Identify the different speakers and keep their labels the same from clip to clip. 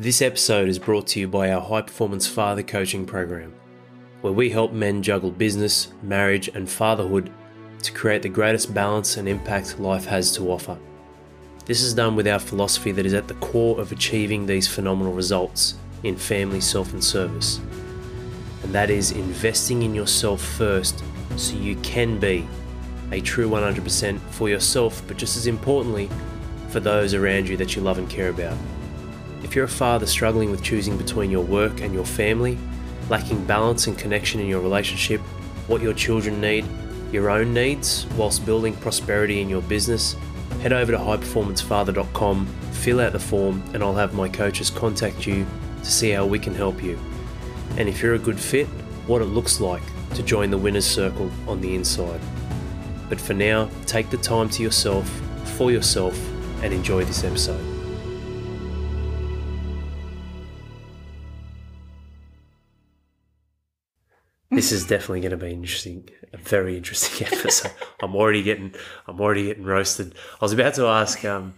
Speaker 1: This episode is brought to you by our High Performance Father Coaching Program, where we help men juggle business, marriage, and fatherhood to create the greatest balance and impact life has to offer. This is done with our philosophy that is at the core of achieving these phenomenal results in family, self, and service. And that is investing in yourself first so you can be a true 100% for yourself, but just as importantly, for those around you that you love and care about. If you're a father struggling with choosing between your work and your family, lacking balance and connection in your relationship, what your children need, your own needs, whilst building prosperity in your business, head over to highperformancefather.com, fill out the form, and I'll have my coaches contact you to see how we can help you. And if you're a good fit, what it looks like to join the winner's circle on the inside. But for now, take the time to yourself, for yourself, and enjoy this episode. This is definitely going to be interesting, a very interesting episode. I'm already getting, I'm already getting roasted. I was about to ask, um,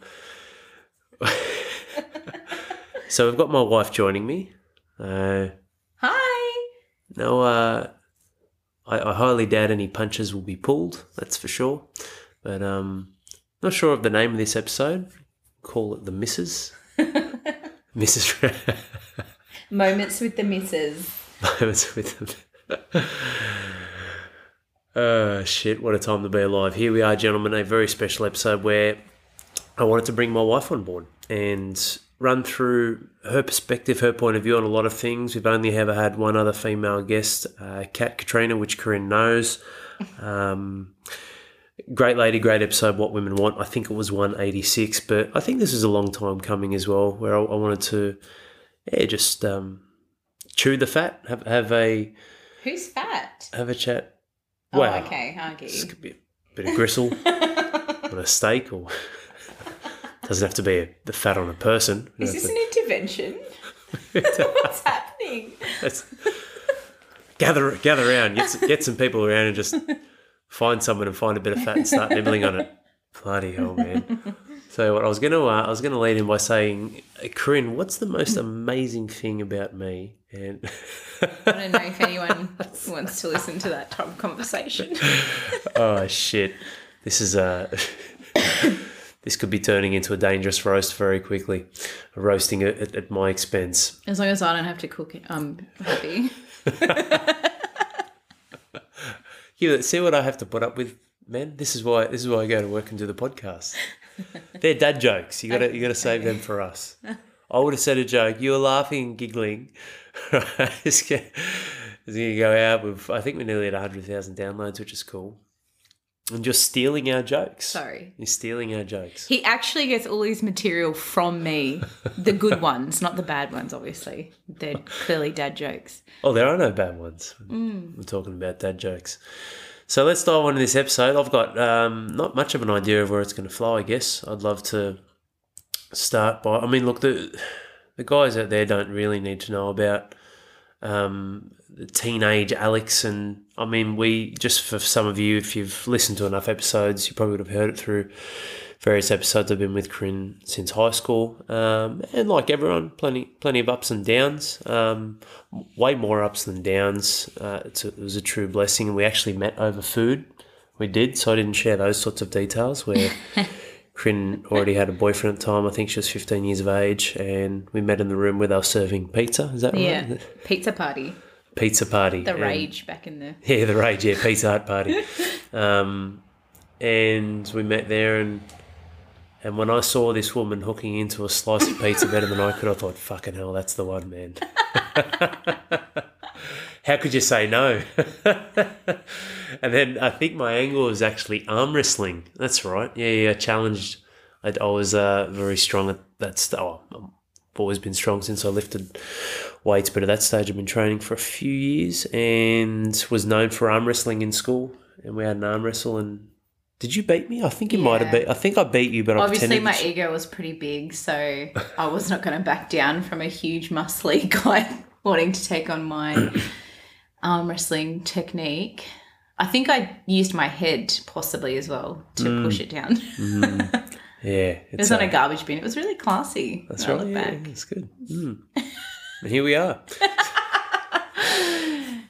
Speaker 1: so we've got my wife joining me. Uh,
Speaker 2: Hi.
Speaker 1: no, uh, I, I highly doubt any punches will be pulled. That's for sure. But um, not sure of the name of this episode. Call it the Misses. Mrs.
Speaker 2: Moments with the Misses.
Speaker 1: Moments with them. Oh shit! What a time to be alive. Here we are, gentlemen. A very special episode where I wanted to bring my wife on board and run through her perspective, her point of view on a lot of things. We've only ever had one other female guest, uh, Kat Katrina, which Corinne knows. Um, great lady, great episode. What women want. I think it was one eighty six, but I think this is a long time coming as well. Where I, I wanted to, yeah, just um, chew the fat, have have a
Speaker 2: Who's fat?
Speaker 1: have a chat.
Speaker 2: Oh,
Speaker 1: Wow.
Speaker 2: okay. I get
Speaker 1: This
Speaker 2: you.
Speaker 1: could be a bit of gristle on a steak, or doesn't have to be a, the fat on a person.
Speaker 2: Is this an intervention? What's happening?
Speaker 1: gather gather around, get get some people around, and just find someone and find a bit of fat and start nibbling on it. Bloody hell, man! So what I was gonna uh, I was gonna lead in by saying, uh, Corinne, what's the most amazing thing about me? And
Speaker 2: I don't know if anyone wants to listen to that type of conversation.
Speaker 1: oh shit, this is uh this could be turning into a dangerous roast very quickly, roasting it at, at my expense.
Speaker 2: As long as I don't have to cook it, I'm happy.
Speaker 1: You see what I have to put up with, man. This is why this is why I go to work and do the podcast. They're dad jokes. You gotta you gotta save them for us. I would have said a joke. You were laughing and giggling. it's gonna go out with. I think we're nearly at hundred thousand downloads, which is cool. And just stealing our jokes.
Speaker 2: Sorry.
Speaker 1: You're stealing our jokes.
Speaker 2: He actually gets all his material from me. The good ones, not the bad ones, obviously. They're clearly dad jokes.
Speaker 1: Oh, there are no bad ones. Mm. We're talking about dad jokes. So let's dive into this episode. I've got um, not much of an idea of where it's going to flow. I guess I'd love to start by. I mean, look, the the guys out there don't really need to know about um, the teenage Alex, and I mean, we just for some of you, if you've listened to enough episodes, you probably would have heard it through various episodes. I've been with Corinne since high school, um, and like everyone, plenty plenty of ups and downs. Um, way more ups than downs. Uh, it's a, it was a true blessing, and we actually met over food. We did, so I didn't share those sorts of details. Where Corinne already had a boyfriend at the time. I think she was 15 years of age, and we met in the room where they were serving pizza. Is that right?
Speaker 2: Yeah. Pizza party.
Speaker 1: Pizza party.
Speaker 2: The
Speaker 1: and-
Speaker 2: rage back in the.
Speaker 1: yeah, the rage. Yeah, Pizza Hut party. Um, and we met there, and and when I saw this woman hooking into a slice of pizza better than I could, I thought, "Fucking hell, that's the one, man." How could you say no? and then I think my angle was actually arm wrestling. That's right. Yeah, yeah. I challenged. I, I was uh, very strong at that. St- oh, I've always been strong since I lifted weights, but at that stage I've been training for a few years and was known for arm wrestling in school. And we had an arm wrestle. And did you beat me? I think you might have beat. I think I beat you, but I
Speaker 2: Obviously,
Speaker 1: pretended.
Speaker 2: my ego was pretty big, so I was not going to back down from a huge, muscly guy wanting to take on my arm wrestling technique. I think I used my head possibly as well to push it down.
Speaker 1: Yeah,
Speaker 2: It was
Speaker 1: uh,
Speaker 2: on a garbage bin. It was really classy.
Speaker 1: That's right. Yeah,
Speaker 2: back.
Speaker 1: that's good. Mm. and here we are.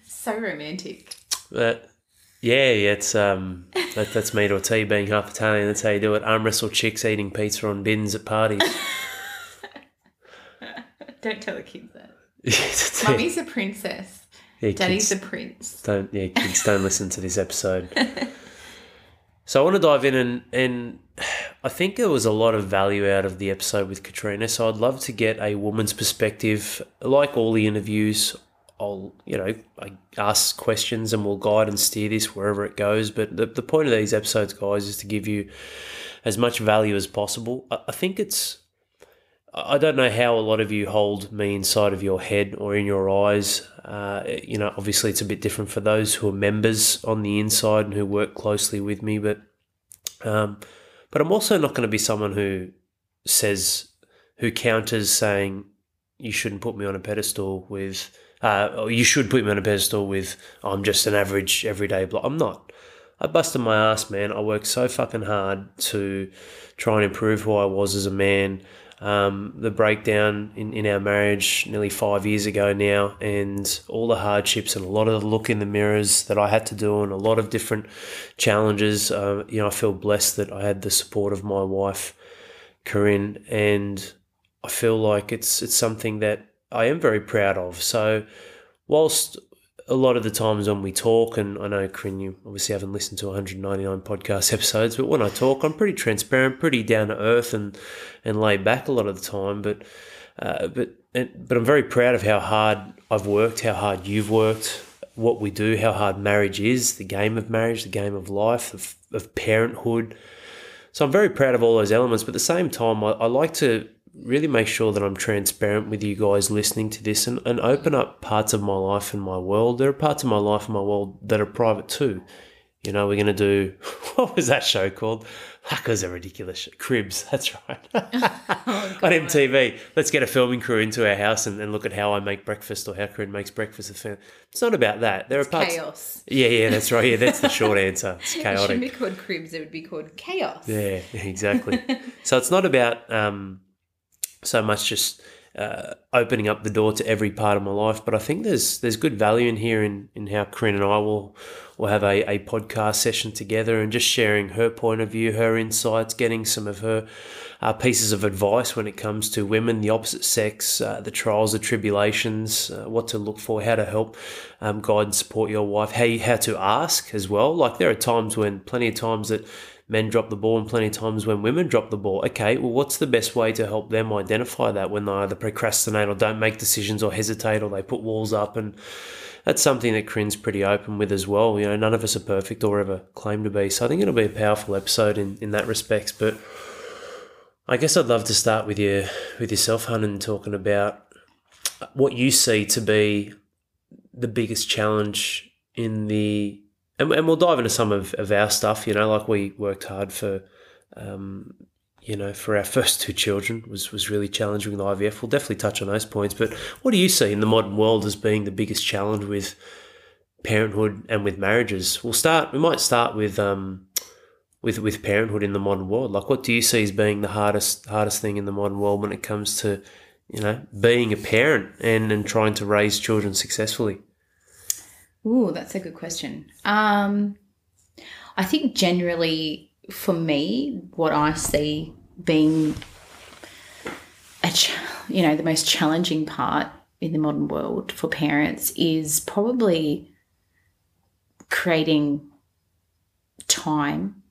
Speaker 2: So romantic.
Speaker 1: But yeah, yeah, it's um, that, that's me to a T. Being half Italian, that's how you do it. Arm wrestle chicks eating pizza on bins at parties.
Speaker 2: Don't tell the kids that.
Speaker 1: It's.
Speaker 2: Mummy's a princess.
Speaker 1: Yeah,
Speaker 2: Daddy's
Speaker 1: kids,
Speaker 2: a prince.
Speaker 1: don't yeah, kids don't listen to this episode. So I want to dive in and and I think there was a lot of value out of the episode with Katrina. So I'd love to get a woman's perspective. Like all the interviews, I'll you know I ask questions and we'll guide and steer this wherever it goes. But the the point of these episodes, guys, is to give you as much value as possible. I, I think it's I don't know how a lot of you hold me inside of your head or in your eyes. Uh, you know, obviously it's a bit different for those who are members on the inside and who work closely with me. But, um, but I'm also not going to be someone who says, who counters saying, you shouldn't put me on a pedestal with, uh, you should put me on a pedestal with, I'm just an average everyday bloke. I'm not. I busted my ass, man. I worked so fucking hard to try and improve who I was as a man um, the breakdown in, in our marriage nearly five years ago now, and all the hardships and a lot of look in the mirrors that I had to do, and a lot of different challenges. Uh, you know, I feel blessed that I had the support of my wife, Corinne, and I feel like it's it's something that I am very proud of. So, whilst a lot of the times when we talk, and I know, Corinne, you obviously haven't listened to 199 podcast episodes, but when I talk, I'm pretty transparent, pretty down to earth, and and laid back a lot of the time. But uh, but and, but I'm very proud of how hard I've worked, how hard you've worked, what we do, how hard marriage is, the game of marriage, the game of life, of, of parenthood. So I'm very proud of all those elements. But at the same time, I, I like to really make sure that I'm transparent with you guys listening to this and, and open up parts of my life and my world. There are parts of my life and my world that are private too. You know, we're going to do, what was that show called? That was a ridiculous show. Cribs, that's right. On MTV. Let's get a filming crew into our house and, and look at how I make breakfast or how Corinne makes breakfast. It's not about that. There are parts.
Speaker 2: Chaos.
Speaker 1: Yeah, yeah, that's right. Yeah, that's the short answer. It's
Speaker 2: It
Speaker 1: chaotic.
Speaker 2: shouldn't be called cribs. It would be called chaos.
Speaker 1: Yeah, exactly. so it's not about um, so much just uh, opening up the door to every part of my life, but I think there's there's good value in here in, in how Corinne and I will will have a, a podcast session together and just sharing her point of view, her insights, getting some of her uh, pieces of advice when it comes to women, the opposite sex, uh, the trials, the tribulations, uh, what to look for, how to help um, guide and support your wife, how you, how to ask as well. Like there are times when, plenty of times that men drop the ball and plenty of times when women drop the ball. Okay, well, what's the best way to help them identify that when they either procrastinate or don't make decisions or hesitate or they put walls up? And that's something that Corinne's pretty open with as well. You know, none of us are perfect or ever claim to be. So I think it'll be a powerful episode in, in that respects. But I guess I'd love to start with you with yourself, Hun, and talking about what you see to be the biggest challenge in the and, and we'll dive into some of, of our stuff you know like we worked hard for um, you know for our first two children was was really challenging with IVF we'll definitely touch on those points but what do you see in the modern world as being the biggest challenge with parenthood and with marriages? We'll start we might start with um with with parenthood in the modern world. Like what do you see as being the hardest hardest thing in the modern world when it comes to you know being a parent and and trying to raise children successfully
Speaker 2: Ooh, that's a good question. Um, I think generally for me, what I see being a ch- you know the most challenging part in the modern world for parents is probably creating time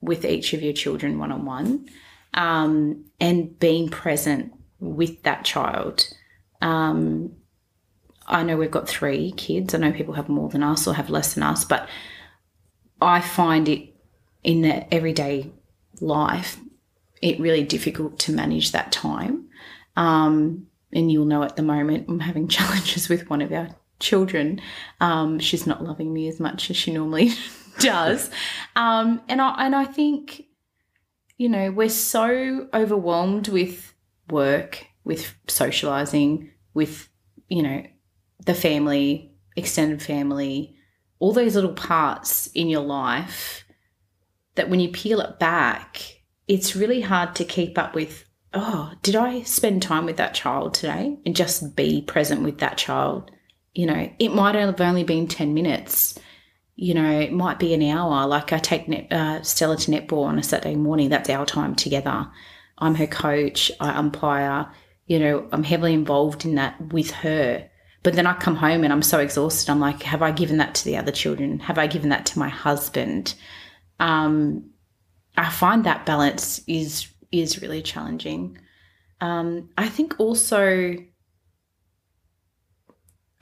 Speaker 2: with each of your children one on one and being present with that child. Um, I know we've got three kids. I know people have more than us or have less than us, but I find it in the everyday life, it really difficult to manage that time. Um, and you'll know at the moment I'm having challenges with one of our children. Um, she's not loving me as much as she normally does, um, and I and I think, you know, we're so overwhelmed with work, with socializing, with you know the family, extended family, all those little parts in your life that when you peel it back, it's really hard to keep up with oh, did I spend time with that child today and just be present with that child? You know, it might have only been 10 minutes. You know, it might be an hour. Like I take net, uh, Stella to netball on a Saturday morning. That's our time together. I'm her coach. I umpire. You know, I'm heavily involved in that with her. But then I come home and I'm so exhausted. I'm like, have I given that to the other children? Have I given that to my husband? Um, I find that balance is is really challenging. Um, I think also,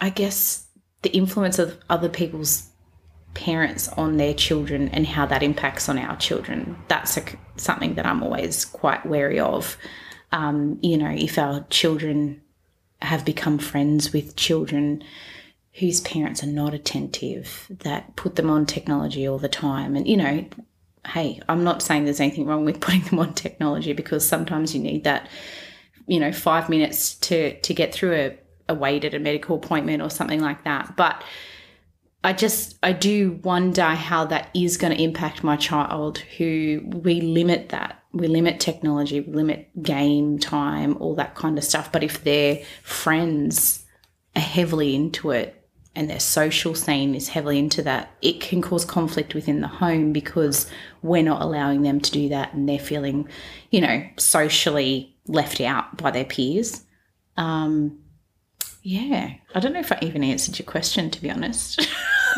Speaker 2: I guess, the influence of other people's parents on their children and how that impacts on our children. That's a, something that I'm always quite wary of. Um, you know, if our children have become friends with children whose parents are not attentive, that put them on technology all the time, and you know, hey, I'm not saying there's anything wrong with putting them on technology because sometimes you need that, you know, five minutes to to get through a, a wait at a medical appointment or something like that. But I just I do wonder how that is going to impact my child who we limit that. We limit technology, we limit game time, all that kind of stuff. But if their friends are heavily into it, and their social scene is heavily into that, it can cause conflict within the home because we're not allowing them to do that and they're feeling, you know, socially left out by their peers. Um, yeah, I don't know if I even answered your question, to be honest.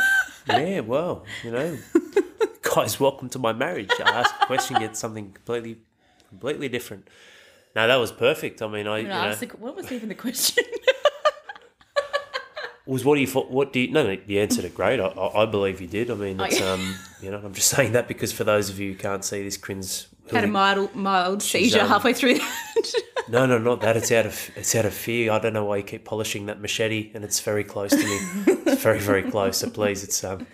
Speaker 1: yeah, well, you know, guys, welcome to my marriage. I ask a question, get something completely, completely different. No, that was perfect. I mean, I. You know,
Speaker 2: the, what was even the question?
Speaker 1: was what do you what do you no, no you answered it great I, I believe you did I mean it's um you know I'm just saying that because for those of you who can't see this Crin's
Speaker 2: had a mild mild seizure um, halfway through that
Speaker 1: no no not that it's out of it's out of fear I don't know why you keep polishing that machete and it's very close to me it's very very close so please it's um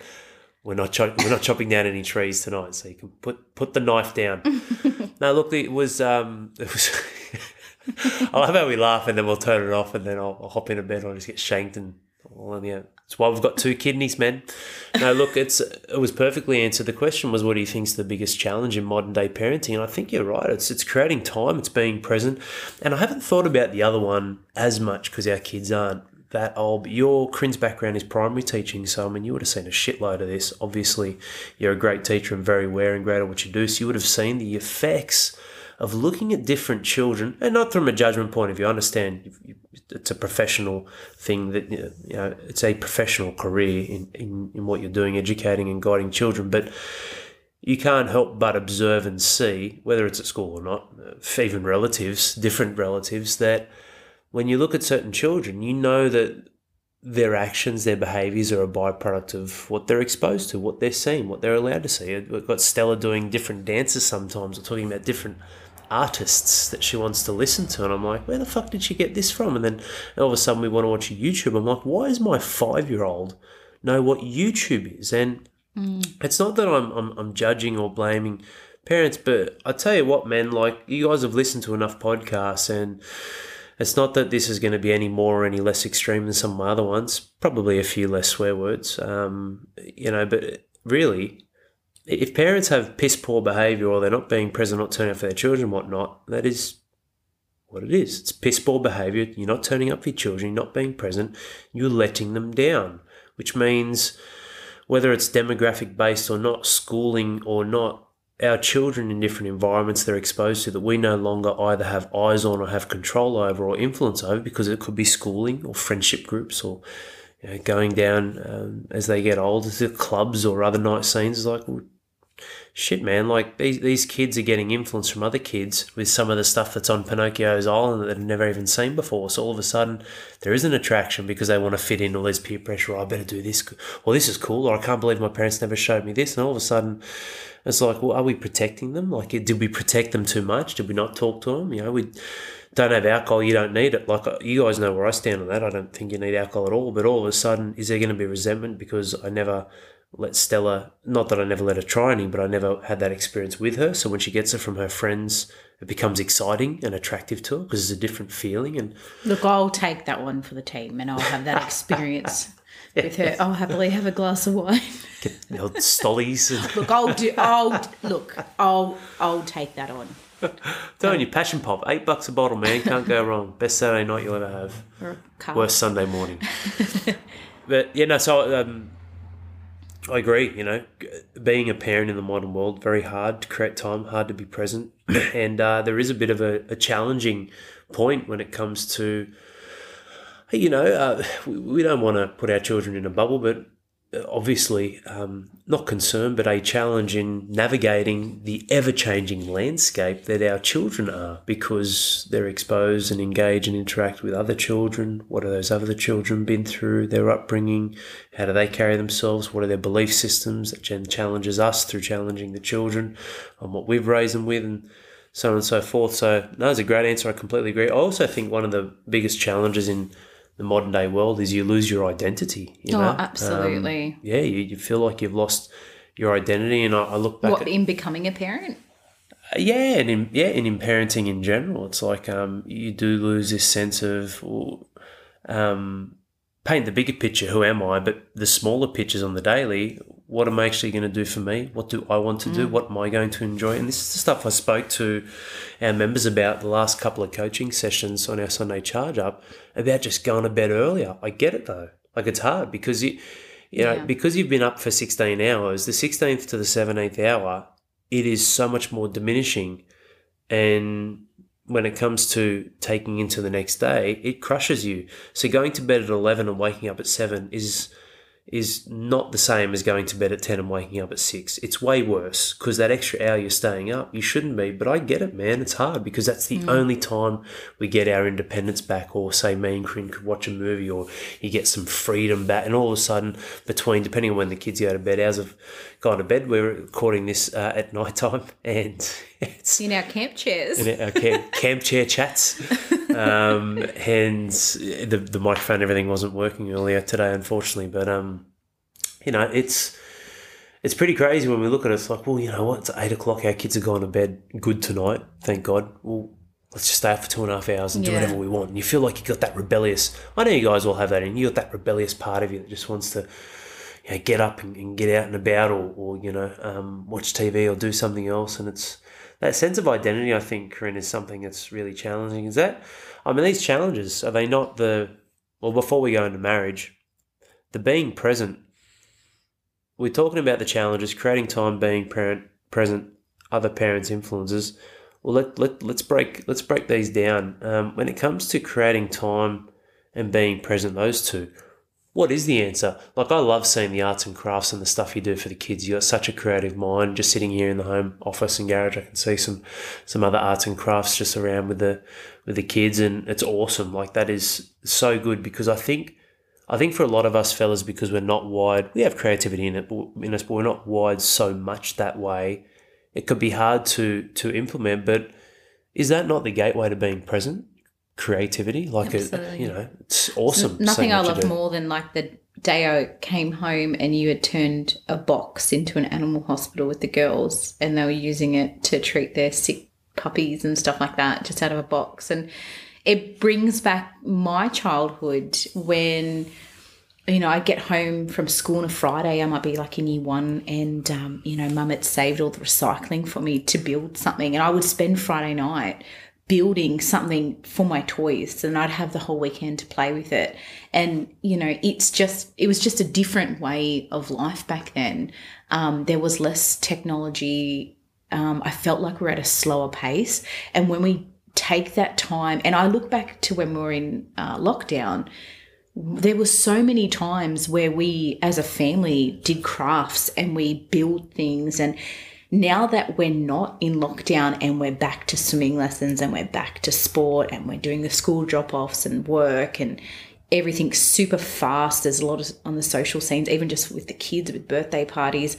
Speaker 1: we're not cho- we're not chopping down any trees tonight so you can put put the knife down no look it was um it was I love how we laugh and then we'll turn it off and then I'll, I'll hop into bed I'll just get shanked and well, yeah, that's why we've got two kidneys, men. No, look, it's it was perfectly answered. The question was, what do you think's the biggest challenge in modern day parenting? And I think you're right. It's it's creating time. It's being present. And I haven't thought about the other one as much because our kids aren't that old. Your Crin's background is primary teaching, so I mean, you would have seen a shitload of this. Obviously, you're a great teacher and very aware and great at what you do. So you would have seen the effects of looking at different children, and not from a judgment point of view. I understand it's a professional thing that you know it's a professional career in, in, in what you're doing, educating and guiding children, but you can't help but observe and see, whether it's at school or not, uh, even relatives, different relatives, that when you look at certain children, you know that their actions, their behaviours are a byproduct of what they're exposed to, what they're seeing, what they're allowed to see. We've got Stella doing different dances sometimes, or talking about different artists that she wants to listen to. And I'm like, where the fuck did she get this from? And then all of a sudden we want to watch YouTube. I'm like, why is my five year old know what YouTube is? And mm. it's not that I'm, I'm, I'm judging or blaming parents, but I tell you what, man, like you guys have listened to enough podcasts and it's not that this is going to be any more or any less extreme than some of my other ones. Probably a few less swear words, um, you know. But really, if parents have piss poor behaviour or they're not being present, not turning up for their children, whatnot, that is what it is. It's piss poor behaviour. You're not turning up for your children. You're not being present. You're letting them down, which means whether it's demographic based or not, schooling or not, our children in different environments they're exposed to that we no longer either have eyes on or have control over or influence over because it could be schooling or friendship groups or you know, going down um, as they get older to clubs or other night scenes. Like, shit, man, like these, these kids are getting influence from other kids with some of the stuff that's on Pinocchio's Island that they've never even seen before. So all of a sudden, there is an attraction because they want to fit in all this peer pressure. Oh, I better do this. Well, this is cool. Or I can't believe my parents never showed me this. And all of a sudden, it's like, well, are we protecting them? Like, did we protect them too much? Did we not talk to them? You know, we don't have alcohol, you don't need it. Like, uh, you guys know where I stand on that. I don't think you need alcohol at all. But all of a sudden, is there going to be resentment because I never let Stella, not that I never let her try any, but I never had that experience with her. So when she gets it from her friends, it becomes exciting and attractive to her because it's a different feeling. And
Speaker 2: look, I'll take that one for the team and I'll have that experience. with her. I'll happily have a glass of wine.
Speaker 1: Get the old stollies.
Speaker 2: Look, I'll do. I'll look. I'll I'll take that on.
Speaker 1: telling you, passion pop, eight bucks a bottle, man. Can't go wrong. Best Saturday night you'll ever have.
Speaker 2: Or a.
Speaker 1: Worst Sunday morning. but yeah, no. So um, I agree. You know, being a parent in the modern world very hard to create time, hard to be present, and uh, there is a bit of a, a challenging point when it comes to you know, uh, we, we don't want to put our children in a bubble, but uh, obviously, um, not concern, but a challenge in navigating the ever changing landscape that our children are because they're exposed and engage and interact with other children. What are those other children been through, their upbringing? How do they carry themselves? What are their belief systems that challenges us through challenging the children on what we've raised them with? And so on and so forth. So, no, it's a great answer. I completely agree. I also think one of the biggest challenges in the modern day world is you lose your identity. You
Speaker 2: Oh,
Speaker 1: know?
Speaker 2: absolutely.
Speaker 1: Um, yeah, you, you feel like you've lost your identity. And I, I look back
Speaker 2: What
Speaker 1: at
Speaker 2: in becoming a parent?
Speaker 1: yeah, and in, yeah, and in parenting in general, it's like um, you do lose this sense of um, paint the bigger picture. Who am I? But the smaller pictures on the daily. What am I actually going to do for me? What do I want to do? Mm. What am I going to enjoy? And this is the stuff I spoke to our members about the last couple of coaching sessions on our Sunday charge up about just going to bed earlier. I get it though. Like it's hard because you, you know,
Speaker 2: Yeah.
Speaker 1: because you've been up for 16 hours, the 16th to the 17th hour, it is so much more diminishing. And when it comes to taking into the next day, it crushes you. So going to bed at 11 and waking up at 7 is is not the same as going to bed at 10 and waking up at 6. It's way worse because that extra hour you're staying up, you shouldn't be. But I get it, man. It's hard because that's the mm. only time we get our independence back. Or say me and Corinne could watch a movie or you get some freedom back. And all of a sudden, between, depending on when the kids go to bed, hours have gone to bed, we're recording this uh, at night time and it's
Speaker 2: In our camp chairs.
Speaker 1: in our camp, camp chair chats. Um, and the, the microphone everything wasn't working earlier today, unfortunately. But, um, you know, it's it's pretty crazy when we look at it. It's like, well, you know what? It's eight o'clock. Our kids are gone to bed good tonight. Thank God. Well, let's just stay up for two and a half hours and do whatever we want. And you feel like you got that rebellious. I know you guys all have that in you. Got that rebellious part of you that just wants to you know, get up and, and get out and about or, or you know, um, watch TV or do something else. And it's that sense of identity, I think, Corinne, is something that's really challenging. Is that, I mean, these challenges, are they not the, well, before we go into marriage, the being present, we're talking about the challenges, creating time, being parent, present, other parents' influences. Well, let, let, let's break let's break these down. Um, when it comes to creating time and being present, those two, what is the answer? Like I love seeing the arts and crafts and the stuff you do for the kids. You got such a creative mind. Just sitting here in the home office and garage, I can see some some other arts and crafts just around with the with the kids, and it's awesome. Like that is so good because I think I think for a lot of us fellas, because we're not wired, we have creativity in it in us, but we're not wired so much that way. It could be hard to to implement, but is that not the gateway to being present? Creativity, like a, you know, it's awesome.
Speaker 2: Nothing I love more than like the day I came home and you had turned a box into an animal hospital with the girls and they were using it to treat their sick puppies and stuff like that just out of a box. And it brings back my childhood when you know, I get home from school on a Friday, I might be like in year one, and, um, you know, mum had saved all the recycling for me to build something. And I would spend Friday night building something for my toys, and I'd have the whole weekend to play with it. And, you know, it's just, it was just a different way of life back then. Um, there was less technology. Um, I felt like we're at a slower pace. And when we take that time, and I look back to when we were in uh, lockdown, there were so many times where we as a family did crafts and we build things and now that we're not in lockdown and we're back to swimming lessons and we're back to sport and we're doing the school drop-offs and work and everything's super fast there's a lot of on the social scenes even just with the kids with birthday parties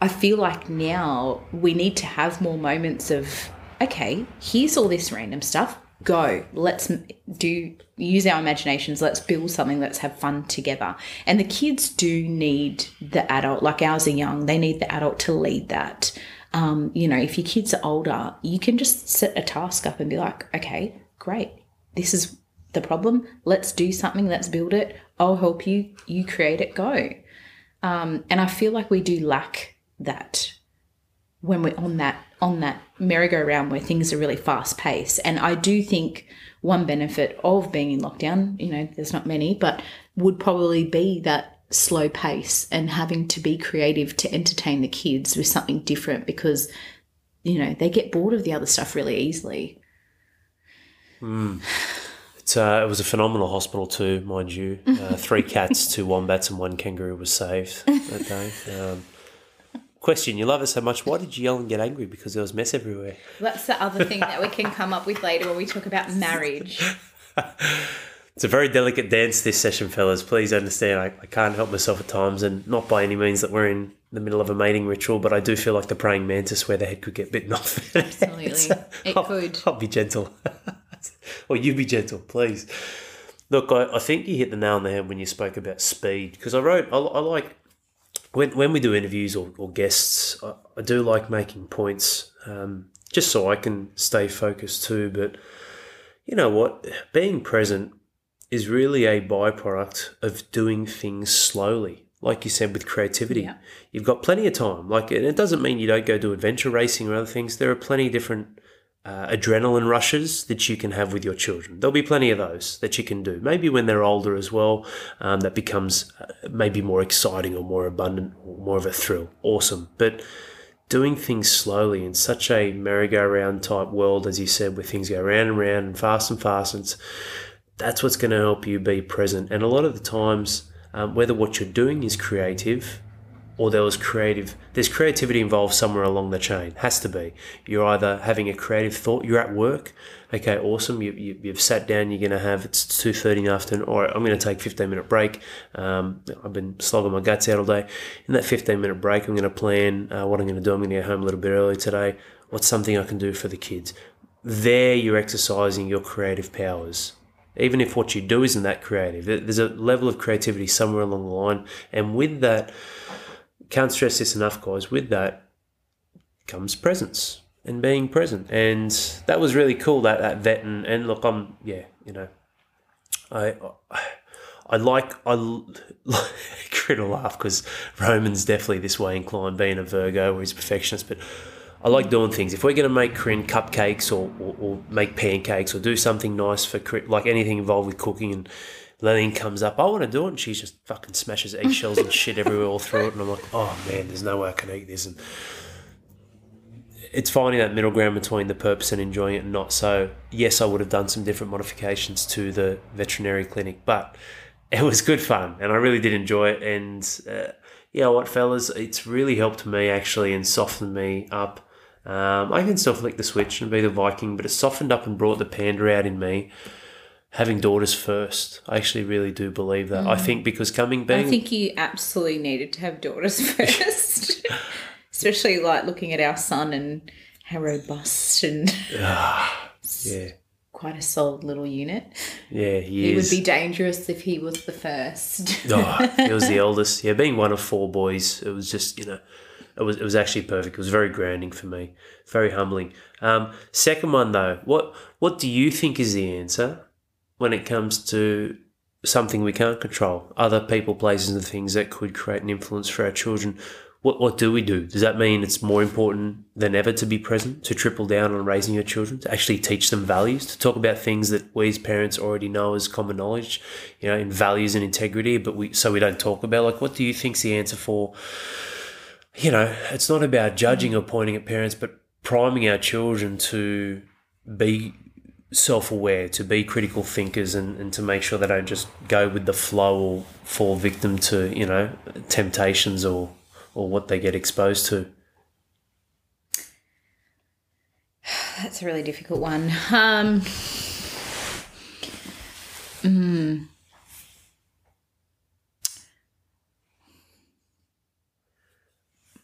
Speaker 2: i feel like now we need to have more moments of okay here's all this random stuff go let's do use our imaginations let's build something let's have fun together and the kids do need the adult like ours are young they need the adult to lead that um, you know if your kids are older you can just set a task up and be like okay great this is the problem. Let's do something. Let's build it. I'll help you. You create it. Go. Um, and I feel like we do lack that when we're on that on that merry-go-round where things are really fast paced. And I do think one benefit of being in lockdown, you know, there's not many, but would probably be that slow pace and having to be creative to entertain the kids with something different because you know they get bored of the other stuff really easily
Speaker 1: It's, uh, it was a phenomenal hospital too, mind you. Uh, three cats, two wombats, and one kangaroo was saved that day. Um, question: You love it so much. Why did you yell and get angry? Because there was mess everywhere.
Speaker 2: that's the other thing that we can come up with later when we talk about marriage
Speaker 1: It's a very delicate dance, this session, fellas. Please understand, I, I can't help myself at times, and not by any means that we're in the middle of a mating ritual, but I do feel like the praying mantis where the head could get bitten off.
Speaker 2: Absolutely. Uh, it
Speaker 1: I'll,
Speaker 2: could.
Speaker 1: I'll be gentle. or you be gentle, please. Look, I, I think you hit the nail on the head when you spoke about speed, because I wrote, I, I like, when, when we do interviews or, or guests, I, I do like making points um, just so I can stay focused too. But you know what? Being present is really a byproduct of doing things slowly. Like you said, with creativity,
Speaker 2: Yeah.
Speaker 1: you've got plenty of time. Like, and it doesn't mean you don't go do adventure racing or other things. There are plenty of different uh, adrenaline rushes that you can have with your children. There'll be plenty of those that you can do. Maybe when they're older as well, um, that becomes uh, maybe more exciting or more abundant or more of a thrill. Awesome. But doing things slowly in such a merry-go-round type world, as you said, where things go round and round and fast and fast, and that's what's going to help you be present. And a lot of the times, um, whether what you're doing is creative or there was creative there's creativity involved somewhere along the chain. Has to be. You're either having a creative thought you're at work okay awesome you, you, you've sat down you're going to have it's 2.30 in the afternoon all right i'm going to take 15 minute break um, i've been slogging my guts out all day. In that 15 minute break i'm going to plan uh, what i'm going to do i'm going to get home a little bit early today what's something i can do for the kids? There you're exercising your creative powers. Even if what you do isn't that creative there's a level of creativity somewhere along the line and with that can't stress this enough, guys. With that comes presence and being present, and that was really cool. That that vet and, and look, I'm yeah, you know, I I like I crit a laugh because Roman's definitely this way inclined, being a Virgo, where he's a perfectionist, but. I like doing things. If we're going to make Corinne cupcakes or, or, or make pancakes or do something nice for like anything involved with cooking and Lillian comes up, I want to do it, and she just fucking smashes eggshells and shit everywhere all through it, and I'm like, oh man, there's no way I can eat this. And it's finding that middle ground between the purpose and enjoying it and not. So yes, I would have done some different modifications to the veterinary clinic, but it was good fun, and I really did enjoy it. And uh, know what, fellas, it's really helped me actually and softened me up. Um, I can still flick the switch and be the Viking, but it softened up and brought the panda out in me having daughters first. I actually really do believe that. I think because coming
Speaker 2: I think you absolutely needed to have daughters first, especially like looking at our son and how robust and
Speaker 1: yeah,
Speaker 2: quite a solid little unit.
Speaker 1: yeah, he
Speaker 2: It would be dangerous if he was the first.
Speaker 1: oh, he was the eldest. Yeah, being one of four boys, it was just you know, it was it was actually perfect. It was very grounding for me, very humbling. Um, second one though, what what do you think is the answer when it comes to something we can't control, other people, places, and things that could create an influence for our children? What what do we do? Does that mean it's more important than ever to be present, to triple down on raising your children, to actually teach them values, to talk about things that we as parents already know as common knowledge, you know, in values and integrity, but we so we don't talk about like what do you think's the answer for you know, it's not about judging or pointing at parents, but priming our children to be self aware, to be critical thinkers, and, and to make sure they don't just go with the flow or fall victim to, you know, temptations or, or what they get exposed to.
Speaker 2: That's a really difficult one. Um,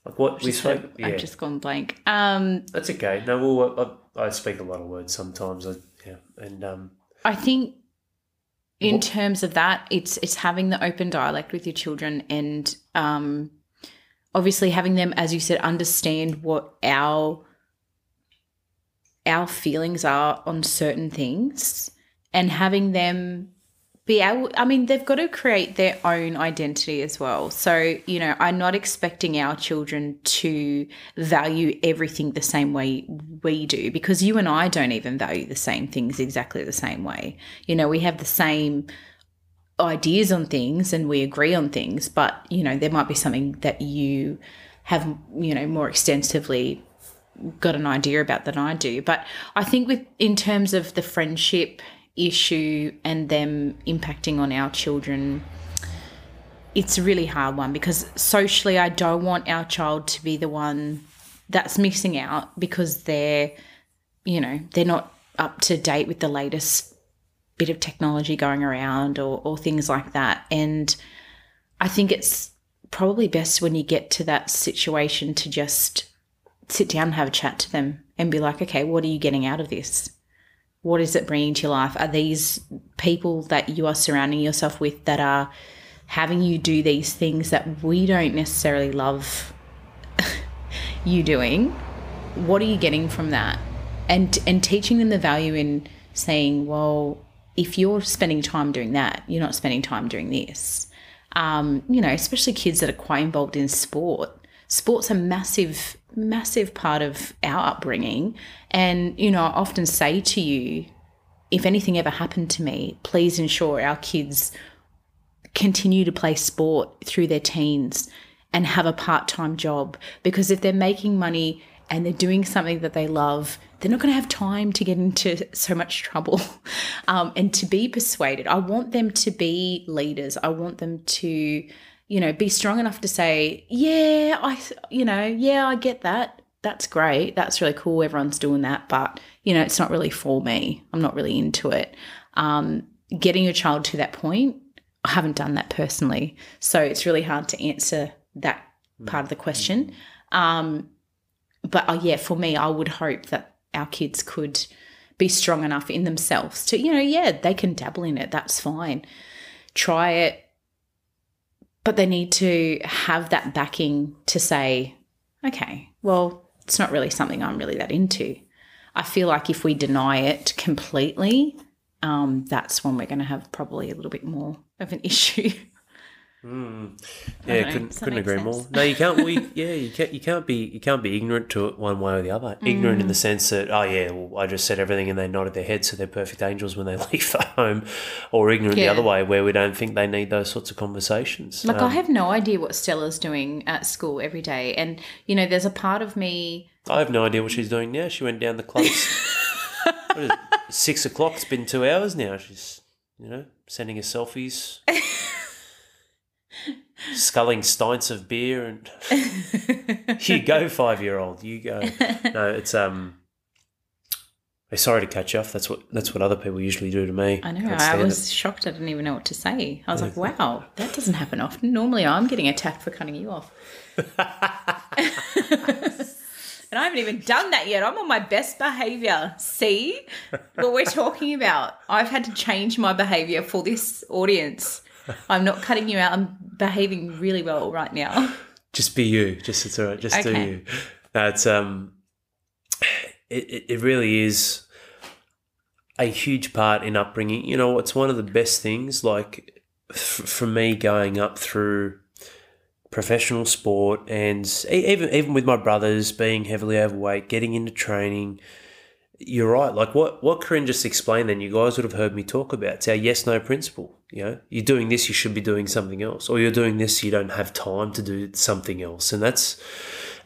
Speaker 1: Like what we spoke,
Speaker 2: had-
Speaker 1: yeah,
Speaker 2: I've just gone blank. Um,
Speaker 1: that's okay. No, well, I, I speak a lot of words sometimes. I, yeah, and um,
Speaker 2: I think in
Speaker 1: What-
Speaker 2: terms of that, it's it's having the open dialect with your children and um, obviously having them, as you said, understand what our our feelings are on certain things and having them be able i mean they've got to create their own identity as well. So you know i'm not expecting our children to value everything the same way we do because you and i don't even value the same things exactly the same way. You know we have the same ideas on things and we agree on things but you know there might be something that you have you know more extensively got an idea about than I do. But I think with in terms of the friendship issue and them impacting on our children it's a really hard one because socially I don't want our child to be the one that's missing out because they're you know they're not up to date with the latest bit of technology going around or, or things like that. And I think it's probably best when you get to that situation to just sit down and have a chat to them and be like okay what are you getting out of this what is it bringing to your life? Are these people that you are surrounding yourself with that are having you do these things that we don't necessarily love you doing? What are you getting from that? And and teaching them the value in saying, well, if you're spending time doing that, you're not spending time doing this. Um, you know, especially kids that are quite involved in sport. Sport's a massive massive part of our upbringing. And, you know, I often say to you, if anything ever happened to me, please ensure our kids continue to play sport through their teens and have a part time job. Because if they're making money and they're doing something that they love, they're not going to have time to get into so much trouble um, and to be persuaded. I want them to be leaders. I want them to you know, be strong enough to say, yeah, I, you know, yeah, I get that. That's great. That's really cool. Everyone's doing that. But, you know, it's not really for me. I'm not really into it. Um, getting your child to that point, I haven't done that personally. So it's really hard to answer that part of the question. Um, but uh, yeah, for me, I would hope that our kids could be strong enough in themselves to, you know, yeah, they can dabble in it. That's fine. Try it, but they need to have that backing to say, okay, well, it's not really something I'm really that into. I feel like if we deny it completely, um, that's when we're going to have probably a little bit more of an issue.
Speaker 1: Mm. Yeah, know, couldn't, couldn't agree sense? more. No, you can't. We, yeah, you can't. You can't be. You can't be ignorant to it one way or the other. Mm. Ignorant in the sense that, oh yeah, well, I just said everything and they nodded their heads, so they're perfect angels when they leave for home, or ignorant yeah. the other way where we don't think they need those sorts of conversations.
Speaker 2: Like um, I have no idea what Stella's doing at school every day, and you know, there's a part of me.
Speaker 1: I have no idea what she's doing now. She went down the clubs. Six o'clock. It's been two hours now. She's you know sending us selfies sculling steins of beer and you go five year old you go no it's um sorry to cut you off that's what that's what other people usually do to me
Speaker 2: i know i was it. shocked i didn't even know what to say i was like wow that doesn't happen often normally i'm getting attacked for cutting you off and I haven't even done that yet. I'm on my best behavior. See what we're talking about? I've had to change my behavior for this audience. I'm not cutting you out. I'm behaving really well right now.
Speaker 1: Just be you. Just it's all right. Just okay. do you. That's um, it, it really is a huge part in upbringing. You know, it's one of the best things. Like f- for me, going up through professional sport and even even with my brothers being heavily overweight, getting into training you're right. Like what what Corinne just explained, then you guys would have heard me talk about. It's our yes no principle. You know, you're doing this, you should be doing something else, or you're doing this, you don't have time to do something else, and that's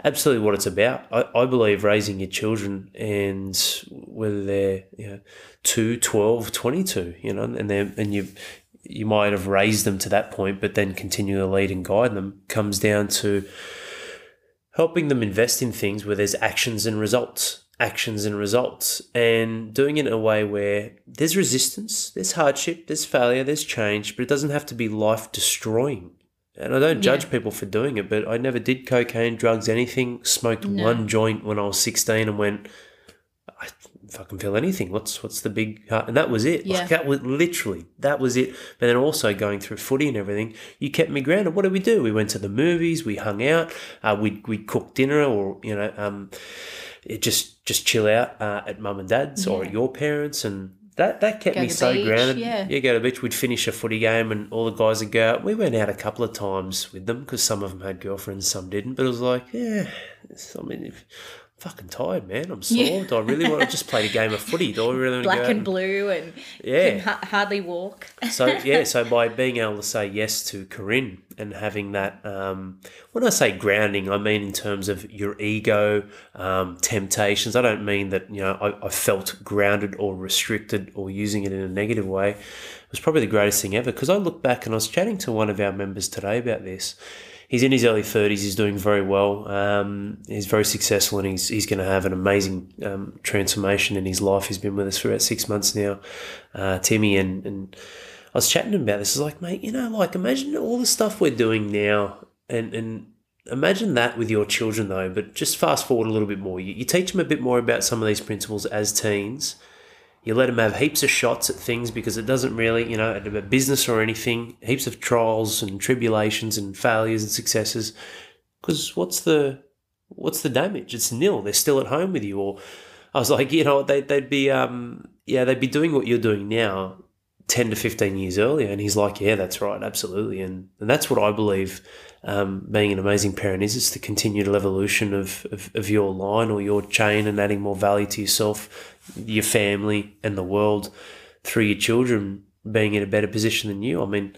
Speaker 1: absolutely what it's about. I, I believe raising your children, and whether they're you know, 2, 12, 22, you know, and they and you you might have raised them to that point, but then continue to lead and guide them comes down to helping them invest in things where there's actions and results actions and results and doing it in a way where there's resistance, there's hardship, there's failure, there's change, but it doesn't have to be life destroying. And I don't judge yeah. people for doing it, but I never did cocaine, drugs, anything. Smoked no. one joint when I was 16 and went, I fucking feel anything. What's what's the big and that was it. Yeah. Like that was literally that was it. But then also going through footy and everything, you kept me grounded. What did we do? We went to the movies, we hung out, uh, we we cooked dinner, or you know, um, it just just chill out uh, at mum and dad's yeah. or at your parents and that that kept
Speaker 2: Go
Speaker 1: me so
Speaker 2: beach,
Speaker 1: grounded.
Speaker 2: yeah.
Speaker 1: You go to the beach, we'd finish a footy game, and all the guys would go out. We went out a couple of times with them because some of them had girlfriends, some didn't. But it was like, yeah, I mean, if, fucking tired, man. I'm sore.
Speaker 2: Yeah.
Speaker 1: Do I really want to just play a game of footy? Do I really want to
Speaker 2: Black and blue and
Speaker 1: Yeah.
Speaker 2: can ha- hardly walk.
Speaker 1: so yeah, so by being able to say yes to Corinne and having that, um, when I say grounding, I mean in terms of your ego, um, temptations. I don't mean that you know I, I felt grounded or restricted or using it in a negative way. It was probably the greatest thing ever because I look back and I was chatting to one of our members today about this. He's in his early thirties. He's doing very well. Um, he's very successful, and he's he's going to have an amazing um, transformation in his life. He's been with us for about six months now, uh, Timmy, and and I was chatting to him about this. I was like, mate, you know, like imagine all the stuff we're doing now, and and imagine that with your children though. But just fast forward a little bit more. You, you teach them a bit more about some of these principles as teens. You let them have heaps of shots at things because it doesn't really, you know, a business or anything, heaps of trials and tribulations and failures and successes. Because what's the what's the damage? It's nil. They're still at home with you. Or I was like, you know, they, they'd be, um, yeah, they'd be doing what you're doing now, ten to fifteen years earlier. And he's like, yeah, that's right, absolutely. And and that's what I believe. Um, being an amazing parent is it's the continual evolution of, of, of your line or your chain and adding more value to yourself, your family, and the world through your children being in a better position than you. I mean,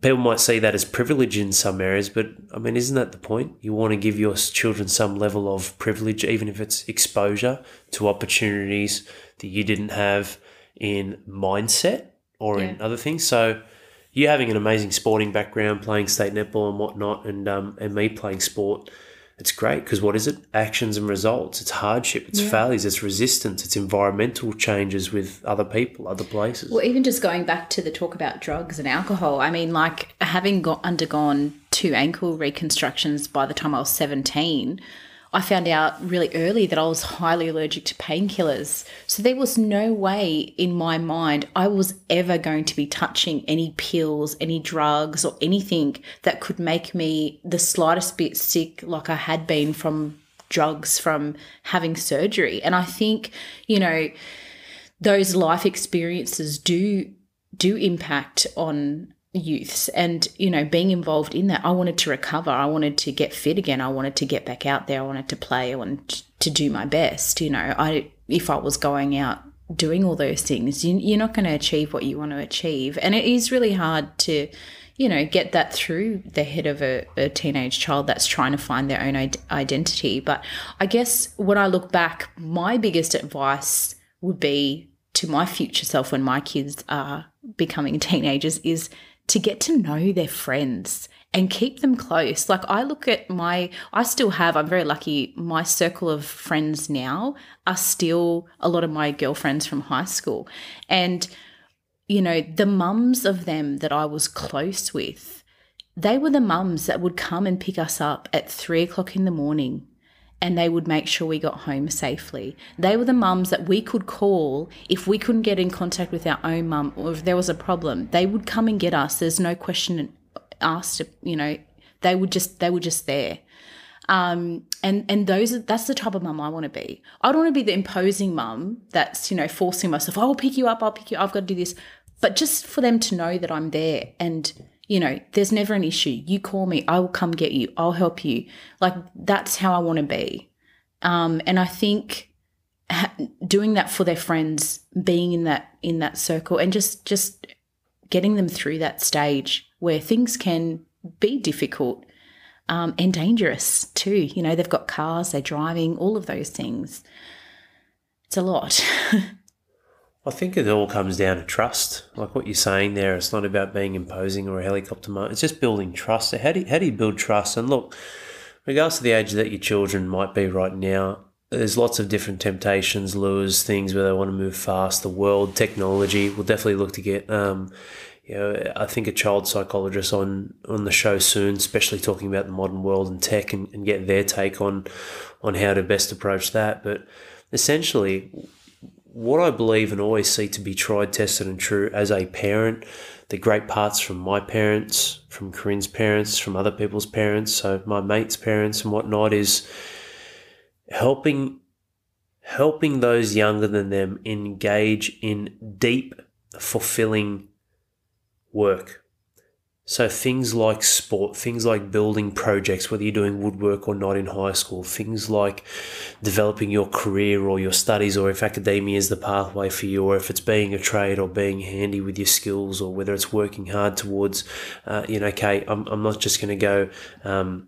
Speaker 1: people might see that as privilege in some areas, but I mean, isn't that the point? You want to give your children some level of privilege, even if it's exposure to opportunities that you didn't have in mindset or in other things. So, you having an amazing sporting background, playing state netball and whatnot, and um, and me playing sport, it's great because what is it? Actions and results. It's hardship. It's failures. It's resistance. It's environmental changes with other people, other places.
Speaker 2: Well, even just going back to the talk about drugs and alcohol, I mean, like having got undergone two ankle reconstructions by the time I was 17, I found out really early that I was highly allergic to painkillers. So there was no way in my mind I was ever going to be touching any pills, any drugs, or anything that could make me the slightest bit sick, like I had been from drugs from having surgery. And I think, you know, those life experiences do do impact on youths and you know being involved in that i wanted to recover. I wanted to get fit again. I wanted to get back out there. I wanted to play. I wanted to do my best you know. I if i was going out doing all those things you, you're not going to achieve what you want to achieve. And it is really hard to you know get that through the head of a, a teenage child that's trying to find their own id- identity. But i guess when i look back my biggest advice would be to my future self when my kids are becoming teenagers is to get to know their friends and keep them close. Like I look at my, I still have, I'm very lucky, my circle of friends now are still a lot of my girlfriends from high school. And, you know, the mums of them that I was close with, they were the mums that would come and pick us up at three o'clock in the morning and they would make sure we got home safely. They were the mums that we could call if we couldn't get in contact with our own mum or if there was a problem. They would come and get us. There's no question asked. You know, they would just they were just there. Um, and and those are, that's the type of mum I want to be. I don't want to be the imposing mum that's you know forcing myself. I will pick you up. I'll pick you. I've got to do this. But just for them to know that I'm there and you know, there's never an issue. You call me, I will come get you. I'll help you. Like that's how I want to be. Um, and I think ha- doing that for their friends, being in that in that circle, and just just getting them through that stage where things can be difficult um, and dangerous too. You know, they've got cars, they're driving, all of those things. It's a lot.
Speaker 1: I think it all comes down to trust. Like what you're saying there, it's not about being imposing or a helicopter mode. It's just building trust. So how do you, how do you build trust? And look, regardless of the age that your children might be right now, there's lots of different temptations, lures, things where they want to move fast. The world, technology. We'll definitely look to get. Um, you know, I think a child psychologist on on the show soon, especially talking about the modern world and tech, and, and get their take on on how to best approach that. But essentially, what I believe and always see to be tried, tested, and true as a parent, the great parts from my parents, from Corinne's parents, from other people's parents, so my mates' parents and whatnot, is helping helping those younger than them engage in deep, fulfilling work. So things like sport, things like building projects, whether you're doing woodwork or not in high school, things like developing your career or your studies, or if academia is the pathway for you, or if it's being a trade or being handy with your skills, or whether it's working hard towards, uh, you know, okay, I'm, I'm not just going to go um,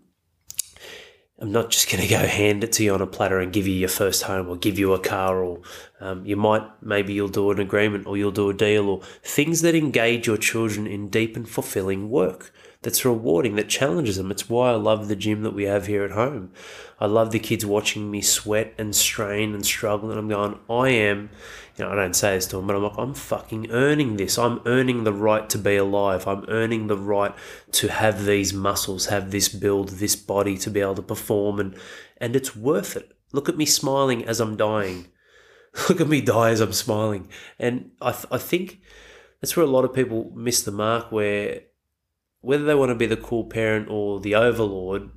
Speaker 1: I'm not just going to go hand it to you on a platter and give you your first home or give you a car or um, you might, maybe you'll do an agreement or you'll do a deal or things that engage your children in deep and fulfilling work that's rewarding, that challenges them. It's why I love the gym that we have here at home. I love the kids watching me sweat and strain and struggle and I'm going, I am you know, I don't say this to them, but I'm like, I'm fucking earning this. I'm earning the right to be alive. I'm earning the right to have these muscles, have this build, this body to be able to perform, and and it's worth it. Look at me smiling as I'm dying. Look at me die as I'm smiling, and I th- I think that's where a lot of people miss the mark. Where whether they want to be the cool parent or the overlord,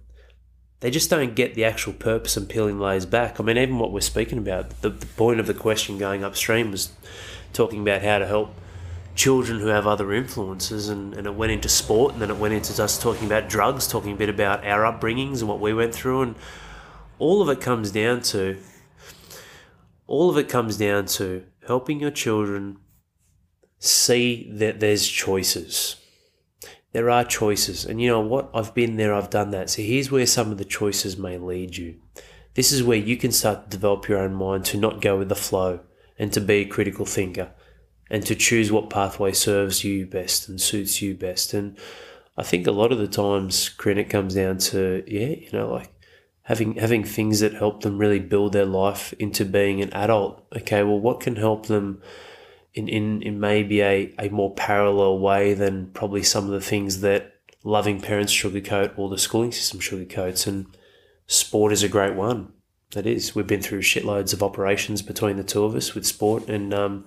Speaker 1: they just don't get the actual purpose and peeling layers back. I mean, even what we're speaking about, the, the point of the question going upstream was talking about how to help children who have other influences, and, and it went into sport, and then it went into us talking about drugs, talking a bit about our upbringings and what we went through, and all of it comes down to all of it comes down to helping your children see that there's choices there are choices. And you know what? I've been there, I've done that. So here's where some of the choices may lead you. This is where you can start to develop your own mind to not go with the flow and to be a critical thinker and to choose what pathway serves you best and suits you best. And I think a lot of the times, Corinne, it comes down to, yeah, you know, like having having things that help them really build their life into being an adult. Okay, well, what can help them in, in, in maybe a, a more parallel way than probably some of the things that loving parents sugarcoat or the schooling system sugarcoats. And sport is a great one. That is. We've been through shitloads of operations between the two of us with sport and um,